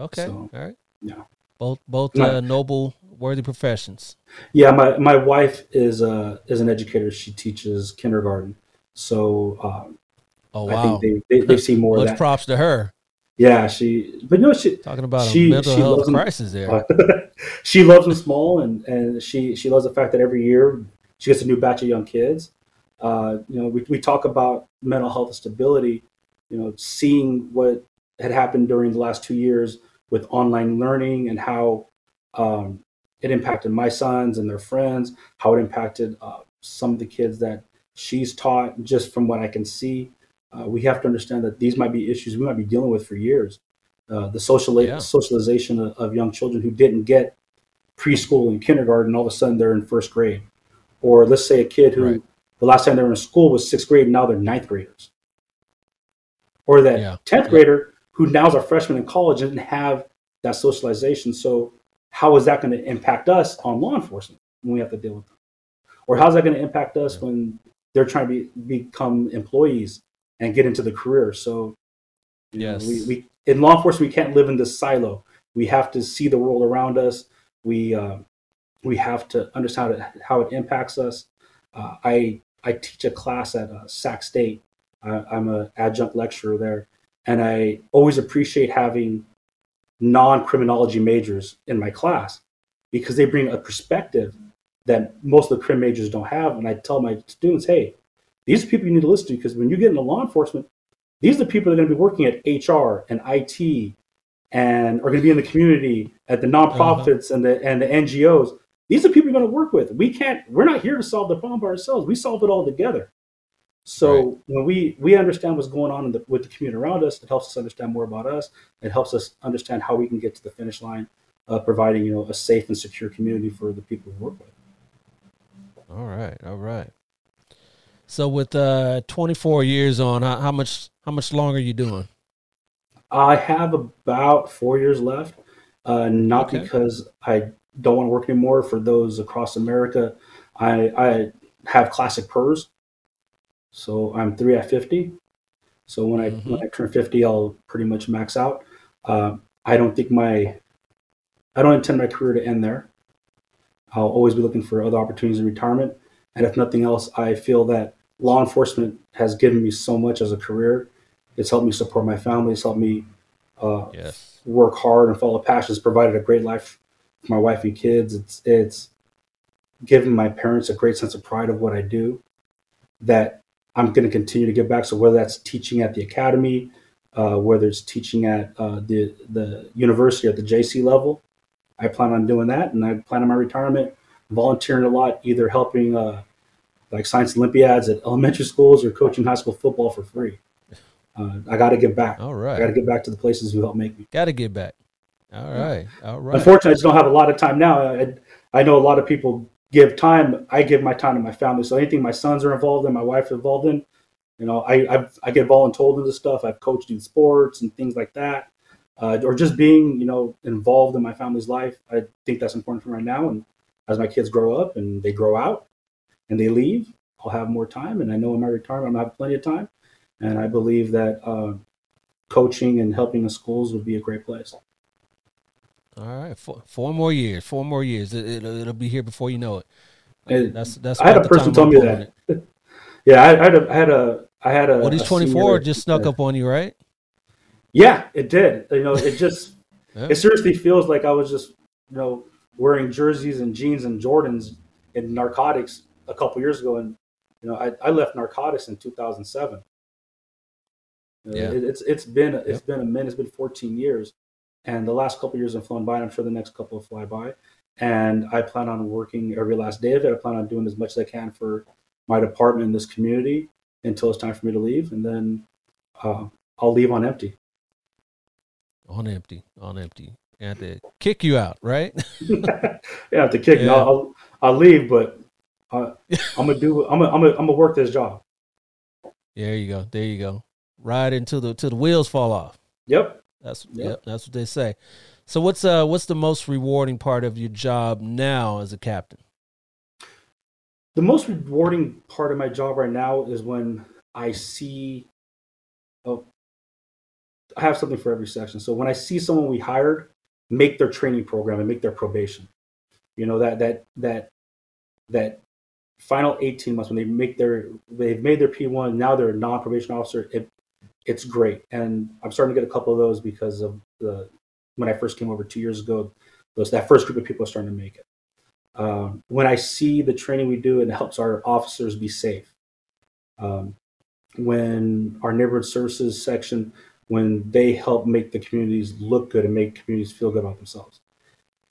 Okay. So, All right. yeah. Both both No. uh, noble, worthy professions. Yeah, my, my wife is uh, is an educator. She teaches kindergarten, so um, Oh I think they, they they've seen more of Much that. props to her. Yeah, she. But no, she Talking about She- a mental she health them- crisis there. she loves them small, and and she she loves the fact that every year she gets a new batch of young kids. Uh, you know, we we talk about mental health stability. You know, seeing what had happened during the last two years with online learning and how um, it impacted my sons and their friends, how it impacted uh, some of the kids that she's taught. Just from what I can see, uh, we have to understand that these might be issues we might be dealing with for years. Uh, the social Yeah. socialization of, of young children who didn't get preschool and kindergarten, all of a sudden they're in first grade. Or let's say a kid who Right. the last time they were in school was sixth grade, and now they're ninth graders. Or that Yeah. 10th Yeah. grader who now is a freshman in college and didn't have that socialization. So, how is that going to impact us on law enforcement when we have to deal with them? Or how's that going to impact us when they're trying to be, become employees and get into the career? So, you know, Yes. we, we in law enforcement we can't live in this silo. We have to see the world around us. We uh, we have to understand how it, how it impacts us. Uh, I I teach a class at uh, Sac State. I, I'm an adjunct lecturer there, and I always appreciate having non-criminology majors in my class because they bring a perspective that most of the crim majors don't have. And I tell my students, hey, these are people you need to listen to because when you get into law enforcement, these are the people that are going to be working at HR and IT and are going to be in the community at the nonprofits uh-huh. and the and the NGOs. These are people you're going to work with. We can't. We're not here to solve the problem by ourselves. We solve it all together. So Right. when we we understand what's going on in the, with the community around us, it helps us understand more about us. It helps us understand how we can get to the finish line, uh, providing you know a safe and secure community for the people we work with. All right, all right. So with uh 24 years on, how, how much how much longer are you doing? I have about four years left. Uh, not Okay. because I don't want to work anymore. For those across America, I I have classic PERS, so I'm three at fifty. So when I Mhm. when I turn fifty, I'll pretty much max out. Uh, I don't think my I don't intend my career to end there. I'll always be looking for other opportunities in retirement, and if nothing else, I feel that law enforcement has given me so much as a career. It's helped me support my family. It's helped me uh, Yes. work hard and follow passions, provided a great life for my wife and kids. It's it's given my parents a great sense of pride of what I do that I'm going to continue to give back. So whether that's teaching at the academy, uh, whether it's teaching at uh, the the university at the JC level, I plan on doing that, and I plan on my retirement volunteering a lot, either helping uh, like science Olympiads at elementary schools or coaching high school football for free. Uh, I got to give back. All right, I got to give back to the places who helped make me. Got to give back. All right. All right. Unfortunately, I just don't have a lot of time now. I, I know a lot of people give time. I give my time to my family. So anything my sons are involved in, my wife is involved in, you know, I I've, I get voluntold into stuff. I've coached in sports and things like that, uh, or just being you know involved in my family's life. I think that's important for right now. And as my kids grow up and they grow out and they leave, I'll have more time. And I know in my retirement, I'm gonna have plenty of time. And I believe that uh, coaching and helping the schools would be a great place. All right. Four, four more years. Four more years. It, it'll, it'll be here before you know it. And That's that's. I had a person tell me that. Yeah, I, I had a, I had a, I had a. Well, he's 24. Just snuck up on you, right? Yeah, it did. You know, it just, Yeah. it seriously feels like I was just, you know, wearing jerseys and jeans and Jordans and narcotics a couple years ago, and you know, I, I left narcotics in 2007. You know, Yeah. it, it's it's been it's Yep. been a minute. It's been 14 years, and the last couple years have flown by. And I'm sure the next couple will fly by. And I plan on working every last day of it. I plan on doing as much as I can for my department in this community until it's time for me to leave, and then uh, I'll leave on empty. On empty. On empty. And to kick you out, right? yeah, to kick me, Yeah. I'll, I'll, leave, but uh, I'm gonna do. I'm gonna, I'm gonna, I'm gonna work this job. there you go. There you go. Ride until the till the wheels fall off. Yep. That's Yep. yep. That's what they say. So what's uh what's the most rewarding part of your job now as a captain? The most rewarding part of my job right now is when I see. Oh, I have something for every section. So when I see someone we hired make their training program and make their probation, you know that that that that final 18 months when they make their they've made their P1 now they're a non-probation officer it it's great. And I'm starting to get a couple of those because of the when I first came over two years ago those that first group of people are starting to make it. Um, when I see the training we do it helps our officers be safe um, when our neighborhood services section when they help make the communities look good and make communities feel good about themselves.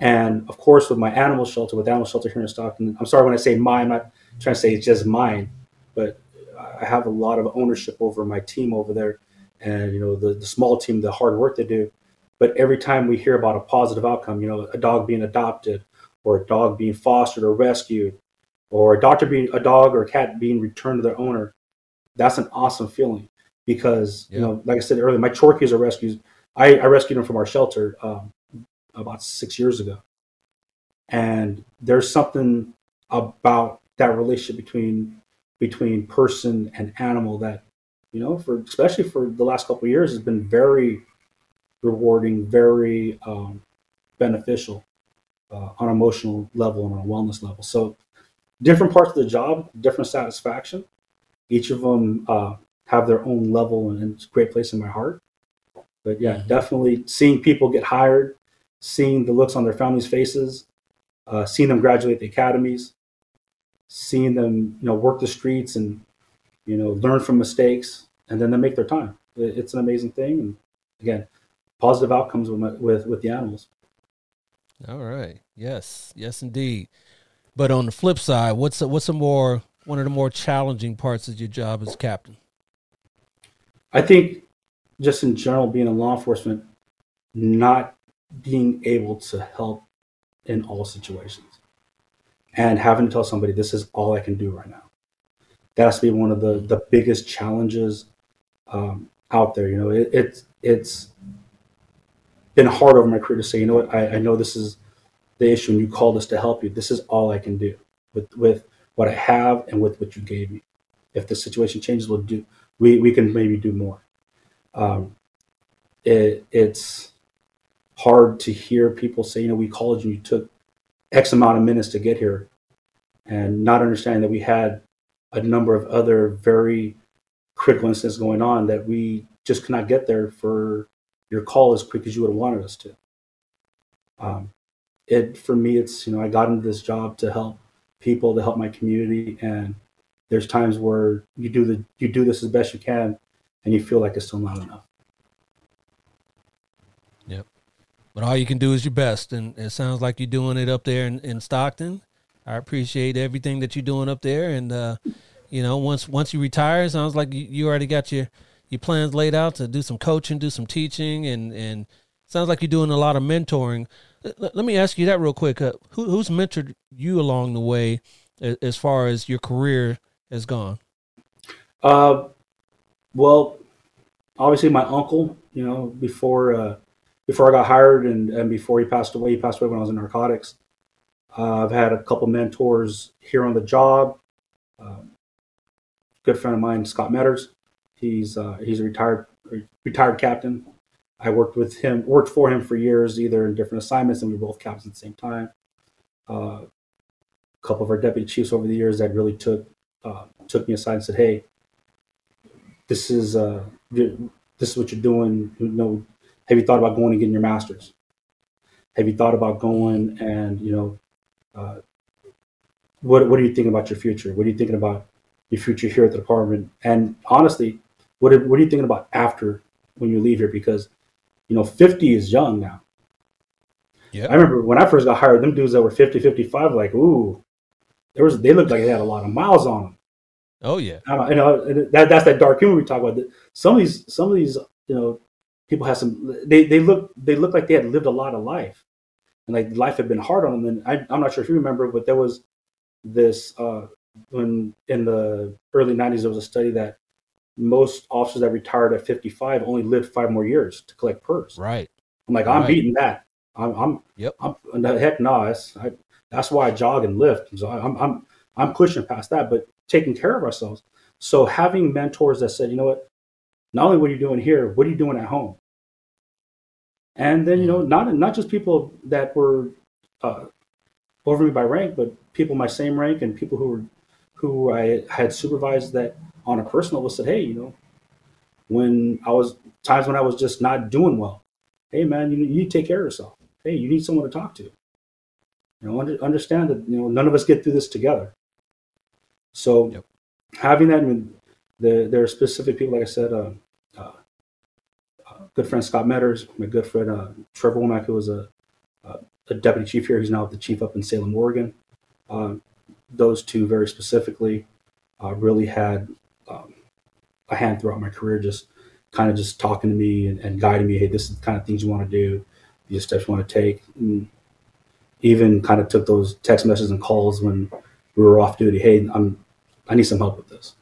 And of course, with my animal shelter, with animal shelter here in Stockton, I'm sorry when I say mine, I'm not trying to say it's just mine, but I have a lot of ownership over my team over there, and you know the, the small team, the hard work they do. But every time we hear about a positive outcome, you know, a dog being adopted, or a dog being fostered or rescued, or a doctor being a dog or a cat being returned to their owner, that's an awesome feeling because you know, like I said earlier, my Chorkies are rescues. I, I rescued them from our shelter. Um, about six years ago. And there's something about that relationship between between person and animal that, you know, for especially for the last couple of years has been very rewarding, very um, beneficial uh, on an emotional level and on a wellness level. So different parts of the job, different satisfaction. Each of them uh, have their own level and it's a great place in my heart. But yeah, Mhm. definitely seeing people get hired, seeing the looks on their families' faces, uh, seeing them graduate the academies, seeing them you know work the streets and you know learn from mistakes, and then they make their time. It's an amazing thing, and again, positive outcomes with my, with, with the animals. All right. Yes. Yes, indeed. But on the flip side, what's a, what's a more one of the more challenging parts of your job as captain? I think just in general, being in law enforcement, not being able to help in all situations and having to tell somebody this is all I can do right now. That has to be one of the, the biggest challenges um, out there. You know, it, it's it's been hard over my career to say, you know what, I, I know this is the issue and you called us to help you. This is all I can do with with what I have and with what you gave me. If the situation changes, we'll do we, we can maybe do more. Um, it, it's hard to hear people say, you know, we called you, you took X amount of minutes to get here, and not understanding that we had a number of other very critical incidents going on that we just could not get there for your call as quick as you would have wanted us to. Um, it for me, it's you know, I got into this job to help people, to help my community, and there's times where you do the you do this as best you can, and you feel like it's still not enough. Yep. But all you can do is your best, and it sounds like you're doing it up there in, in Stockton. I appreciate everything that you're doing up there, and uh, you know, once once you retire, sounds like you, you already got your your plans laid out to do some coaching, do some teaching, and and sounds like you're doing a lot of mentoring. Let, let me ask you that real quick. Uh, who, who's mentored you along the way, as far as your career has gone? Uh, well, obviously my uncle. You know, before uh, before I got hired and and before he passed away, he passed away when I was in narcotics. Uh, I've had a couple mentors here on the job. Um, good friend of mine, Scott Metters. He's uh, he's a retired retired captain. I worked with him, worked for him for years, either in different assignments, and we were both captains at the same time. Uh, a couple of our deputy chiefs over the years that really took uh, took me aside and said, "Hey, this is uh, this is what you're doing. You know, have you thought about going and getting your master's? Have you thought about going and you know, uh, what what are you thinking about your future? What are you thinking about your future here at the department? And honestly, what are, what are you thinking about after when you leave here? Because you know, 50 is young now. Yeah. I remember when I first got hired, them dudes that were 50, 55, like, ooh, there was they looked like they had a lot of miles on them. Oh yeah. You know, that that's that dark humor we talk about. Some of these, some of these, you know, people have some. They they look they look like they had lived a lot of life, and like life had been hard on them. And I, I'm not sure if you remember, but there was this uh, when in the early '90s there was a study that most officers that retired at 55 only lived five more years to collect PERS. Right. I'm like, I'm Right. beating that. I'm, I'm, Yep. I'm heck no. That's, I, that's why I jog and lift. So I'm, I'm, I'm pushing past that, but taking care of ourselves. So having mentors that said, you know what, not only what are you doing here, what are you doing at home? And then, you know, not, not just people that were uh, over me by rank, but people my same rank and people who were, who I had supervised that on a personal level said, hey, you know, when I was times when I was just not doing well, hey man, you, you need to take care of yourself. Hey, you need someone to talk to. You know, under, understand that you know none of us get through this together. So Yep. having that, I mean, the, there are specific people, like I said, uh, good friend Scott Metters, my good friend uh, Trevor Womack, who was a, a, a deputy chief here. He's now the chief up in Salem, Oregon. Um, those two very specifically uh, really had um, a hand throughout my career, just kind of just talking to me and, and guiding me. Hey, this is the kind of things you want to do, these steps you want to take. And even kind of took those text messages and calls when we were off duty. Hey, I'm I need some help with this.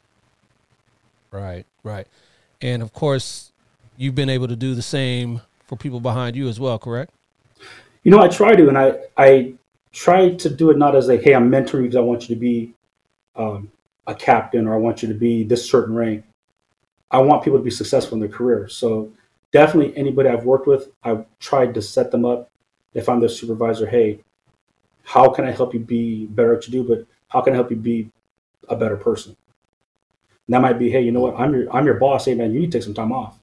Right. Right. And of course, you've been able to do the same for people behind you as well. Correct. You know, I try to, and I I try to do it not as like, hey, I'm mentoring because I want you to be um, a captain or I want you to be this certain rank. I want people to be successful in their career. So definitely anybody I've worked with, I've tried to set them up. If I'm their supervisor, hey, how can I help you be better at do? But how can I help you be a better person? And that might be, hey, you know what? I'm your I'm your boss. Hey man, you need to take some time off.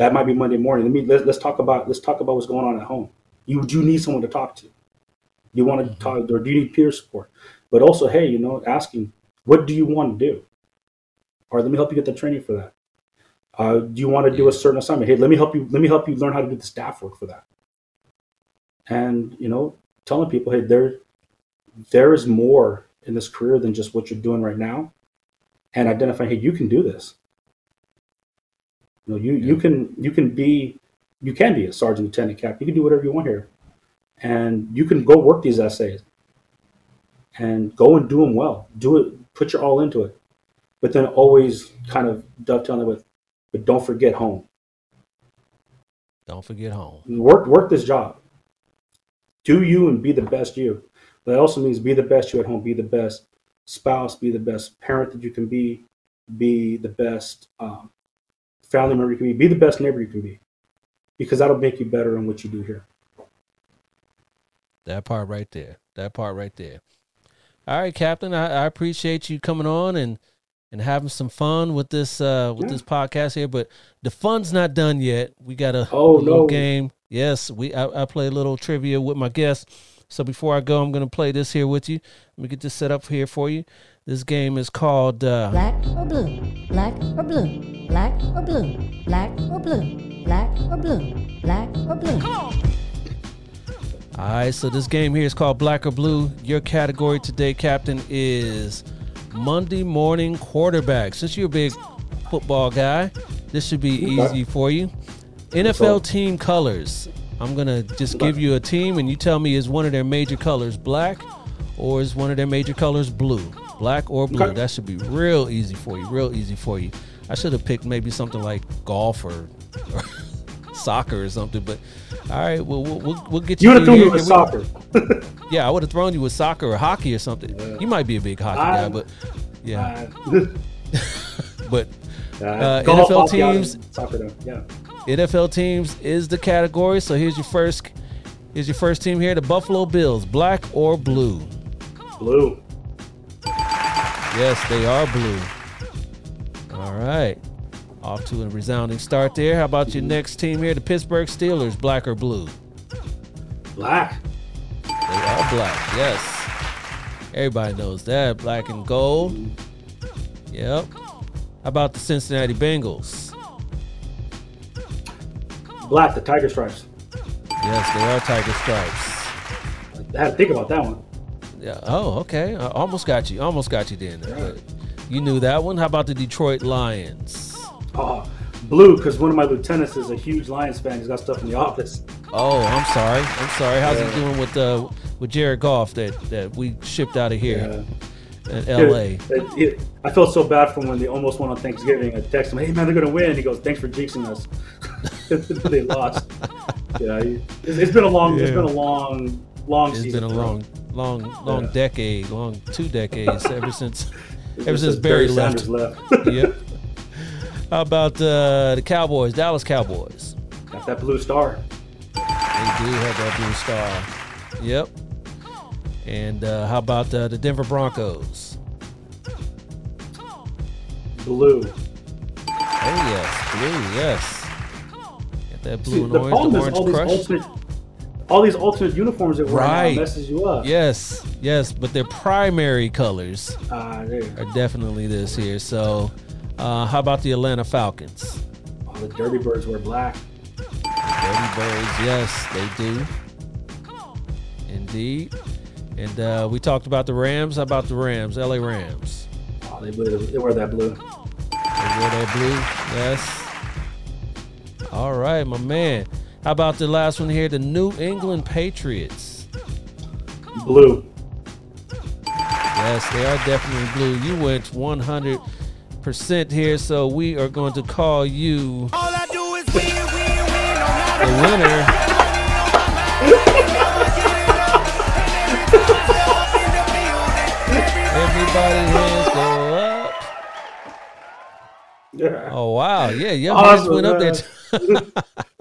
That might be Monday morning. Let me let's, let's talk about let's talk about what's going on at home. You do you need someone to talk to. You want to talk, or do you need peer support? But also, hey, you know, asking, what do you want to do? Or let me help you get the training for that. Uh, do you want to do a certain assignment? Hey, let me help you. Let me help you learn how to do the staff work for that. And you know, telling people, hey, there, there is more in this career than just what you're doing right now, and identifying, hey, you can do this. You know, you you can you can be you can be a sergeant, lieutenant, captain. You can do whatever you want here, and you can go work these essays, and go and do them well. Do it. Put your all into it, but then always kind of dovetailing it with, but don't forget home. Don't forget home. Work work this job. Do you and be the best you. But it also means be the best you at home, be the best spouse, be the best parent that you can be, be the best um, family member you can be, be the best neighbor you can be, because that'll make you better in what you do here. That part right there. That part right there. All right, Captain. I, I appreciate you coming on and and having some fun with this uh with Yeah. this podcast here. But the fun's not done yet. We got a, Oh, little no. game. Yes, we I, I play a little trivia with my guests. So before I go, I'm gonna play this here with you. Let me get this set up here for you. This game is called uh, Black or blue? Black or blue? Black or blue? Black or blue? Black or blue? Black or blue? All right, so this game here is called Black or Blue. Your category today, Captain, is Monday morning quarterback. Since you're a big football guy, this should be easy for you. NFL team colors. I'm gonna just give you a team, and you tell me is one of their major colors black, or is one of their major colors blue? Black or blue? Okay. That should be real easy for you. Real easy for you. I should have picked maybe something like golf or, or soccer or something, but all right, well, we'll, we'll, we'll get you. You would have thrown me with soccer. yeah, I would have thrown you with soccer or hockey or something. Yeah. You might be a big hockey I- guy, but yeah, Uh, but uh, NFL golf, hockey, teams- soccer, though. yeah. NFL teams is the category. So here's your first, here's your first team here: the Buffalo Bills, black or blue. Blue. Yes, they are blue. All right, off to a resounding start there. How about your next team here, the Pittsburgh Steelers, black or blue? Black. They are black. Yes, everybody knows that. Black and gold. Yep. How about the Cincinnati Bengals? Black, the tiger stripes. Yes, they are tiger stripes. I had to think about that one. Yeah. Oh, okay. I almost got you. Almost got you then. But you knew that one. How about the Detroit Lions? Uh, blue, because one of my lieutenants is a huge Lions fan. He's got stuff in the office. Oh, I'm sorry. I'm sorry. How's Yeah. he doing with uh with Jared Goff that that we shipped out of here Yeah. in L.A. It- it- I felt so bad for him when they almost won on Thanksgiving. I texted him, "Hey man, they're gonna win." He goes, "Thanks for jinxing us." they lost. Yeah, it's, it's been a long, It's been a long, long It's season. been a for long, long, long Yeah. decade, long two decades ever since ever Ever since Barry left. Left. yep. How about uh, the Cowboys, Dallas Cowboys? Got that blue star. They do have that blue star. Yep. And uh, how about uh, the Denver Broncos? Blue. Oh yes, blue. Yes. Get that blue See, and the orange, the orange all these crush. All these alternate uniforms that we're Right. now messes you up. Yes, yes, but their primary colors Uh, are definitely this here. So, uh, how about the Atlanta Falcons? Oh, the Dirty Birds wear black. Dirty Birds, yes, they do. Indeed. And uh, we talked about the Rams. How about the Rams? LA Rams. Oh, they, wear- they wear that blue. They wear that blue. Yes. All right, my man. How about the last one here? The New England Patriots. Blue. Yes, they are definitely blue. You went 100% here, so we are going to call you All I do is win, win, win, no the winner. Everybody hands go up. Yeah. Oh wow, yeah, your hands Awesome, went up there.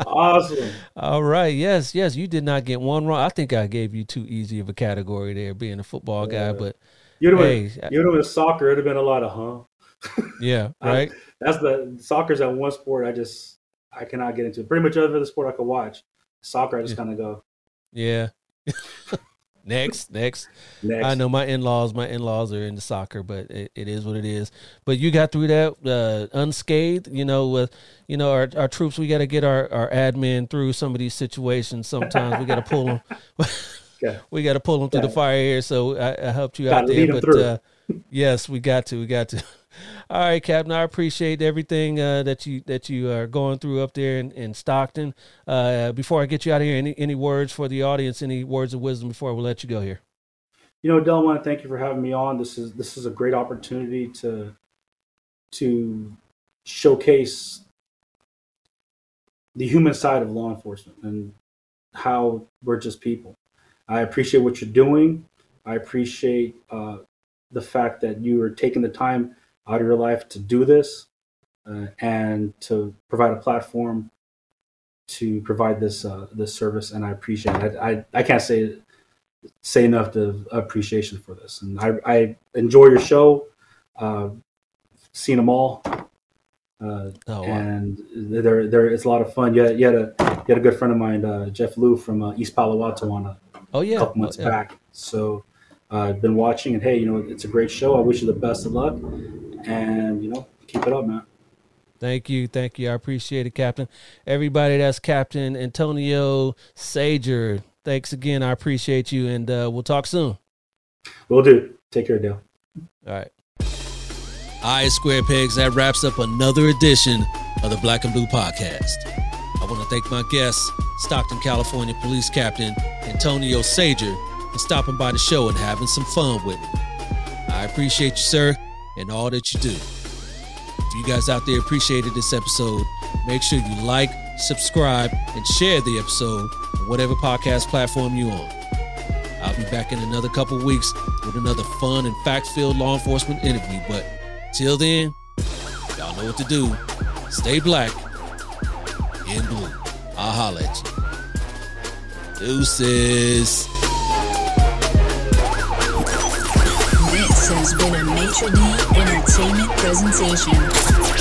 Awesome. All right, yes, yes, you did not get one wrong. I think I gave you too easy of a category there, being a football guy. Yeah. But You'd have Hey, you'd have been soccer. It'd have been a lot of huh. yeah, I- right. That's the soccer's that one sport I just I cannot get into. Pretty much other sport I could watch. Soccer, I just Yeah. kind of go Yeah. next, next. next. I know my in-laws. My in-laws are into soccer, but it, it is what it is. But you got through that uh, unscathed. You know, with you know our, our troops, we got to get our, our admin through some of these situations. Sometimes we got to pull them. We got to pull them through the fire here. So I, I helped you Gotta out there. But uh, yes, we got to. We got to. All right, Captain. I appreciate everything uh, that you that you are going through up there in, in Stockton. Uh, before I get you out of here, any any words for the audience? Any words of wisdom before we let you go here? You know, Del, I want to thank you for having me on. This is this is a great opportunity to to showcase the human side of law enforcement and how we're just people. I appreciate what you're doing. I appreciate uh, the fact that you are taking the time out of your life to do this uh, and to provide a platform to provide this uh, this service. And I appreciate it. I, I, I can't say say enough to appreciation for this. And I, I enjoy your show. Uh, seen them all. Uh, Oh, wow. and there, there, it's a lot of fun. You had, you had a, you had a good friend of mine, uh, Jeff Liu from uh, East Palo Alto, on a Oh yeah. couple months Oh, yeah. back. So uh, I've been watching, and hey, you know, it's a great show. I wish you the best of luck, and you know, keep it up, man. Thank you, thank you. I appreciate it, Captain. Everybody, that's Captain Antonio Sajor. Thanks again. I appreciate you, and uh, we'll talk soon. We'll do. Take care, Dale. All right. All right, Square Pegs, that wraps up another edition of the Black and Blue Podcast. I want to thank my guest, Stockton, California Police Captain Antonio Sajor, for stopping by the show and having some fun with me. I appreciate you, sir, and all that you do. If you guys out there appreciated this episode, make sure you like, subscribe, and share the episode on whatever podcast platform you're on. I'll be back in another couple weeks with another fun and fact-filled law enforcement interview. But till then, y'all know what to do. Stay black and blue. I'll holla at you. Deuces. Has been a Maitre D Entertainment presentation.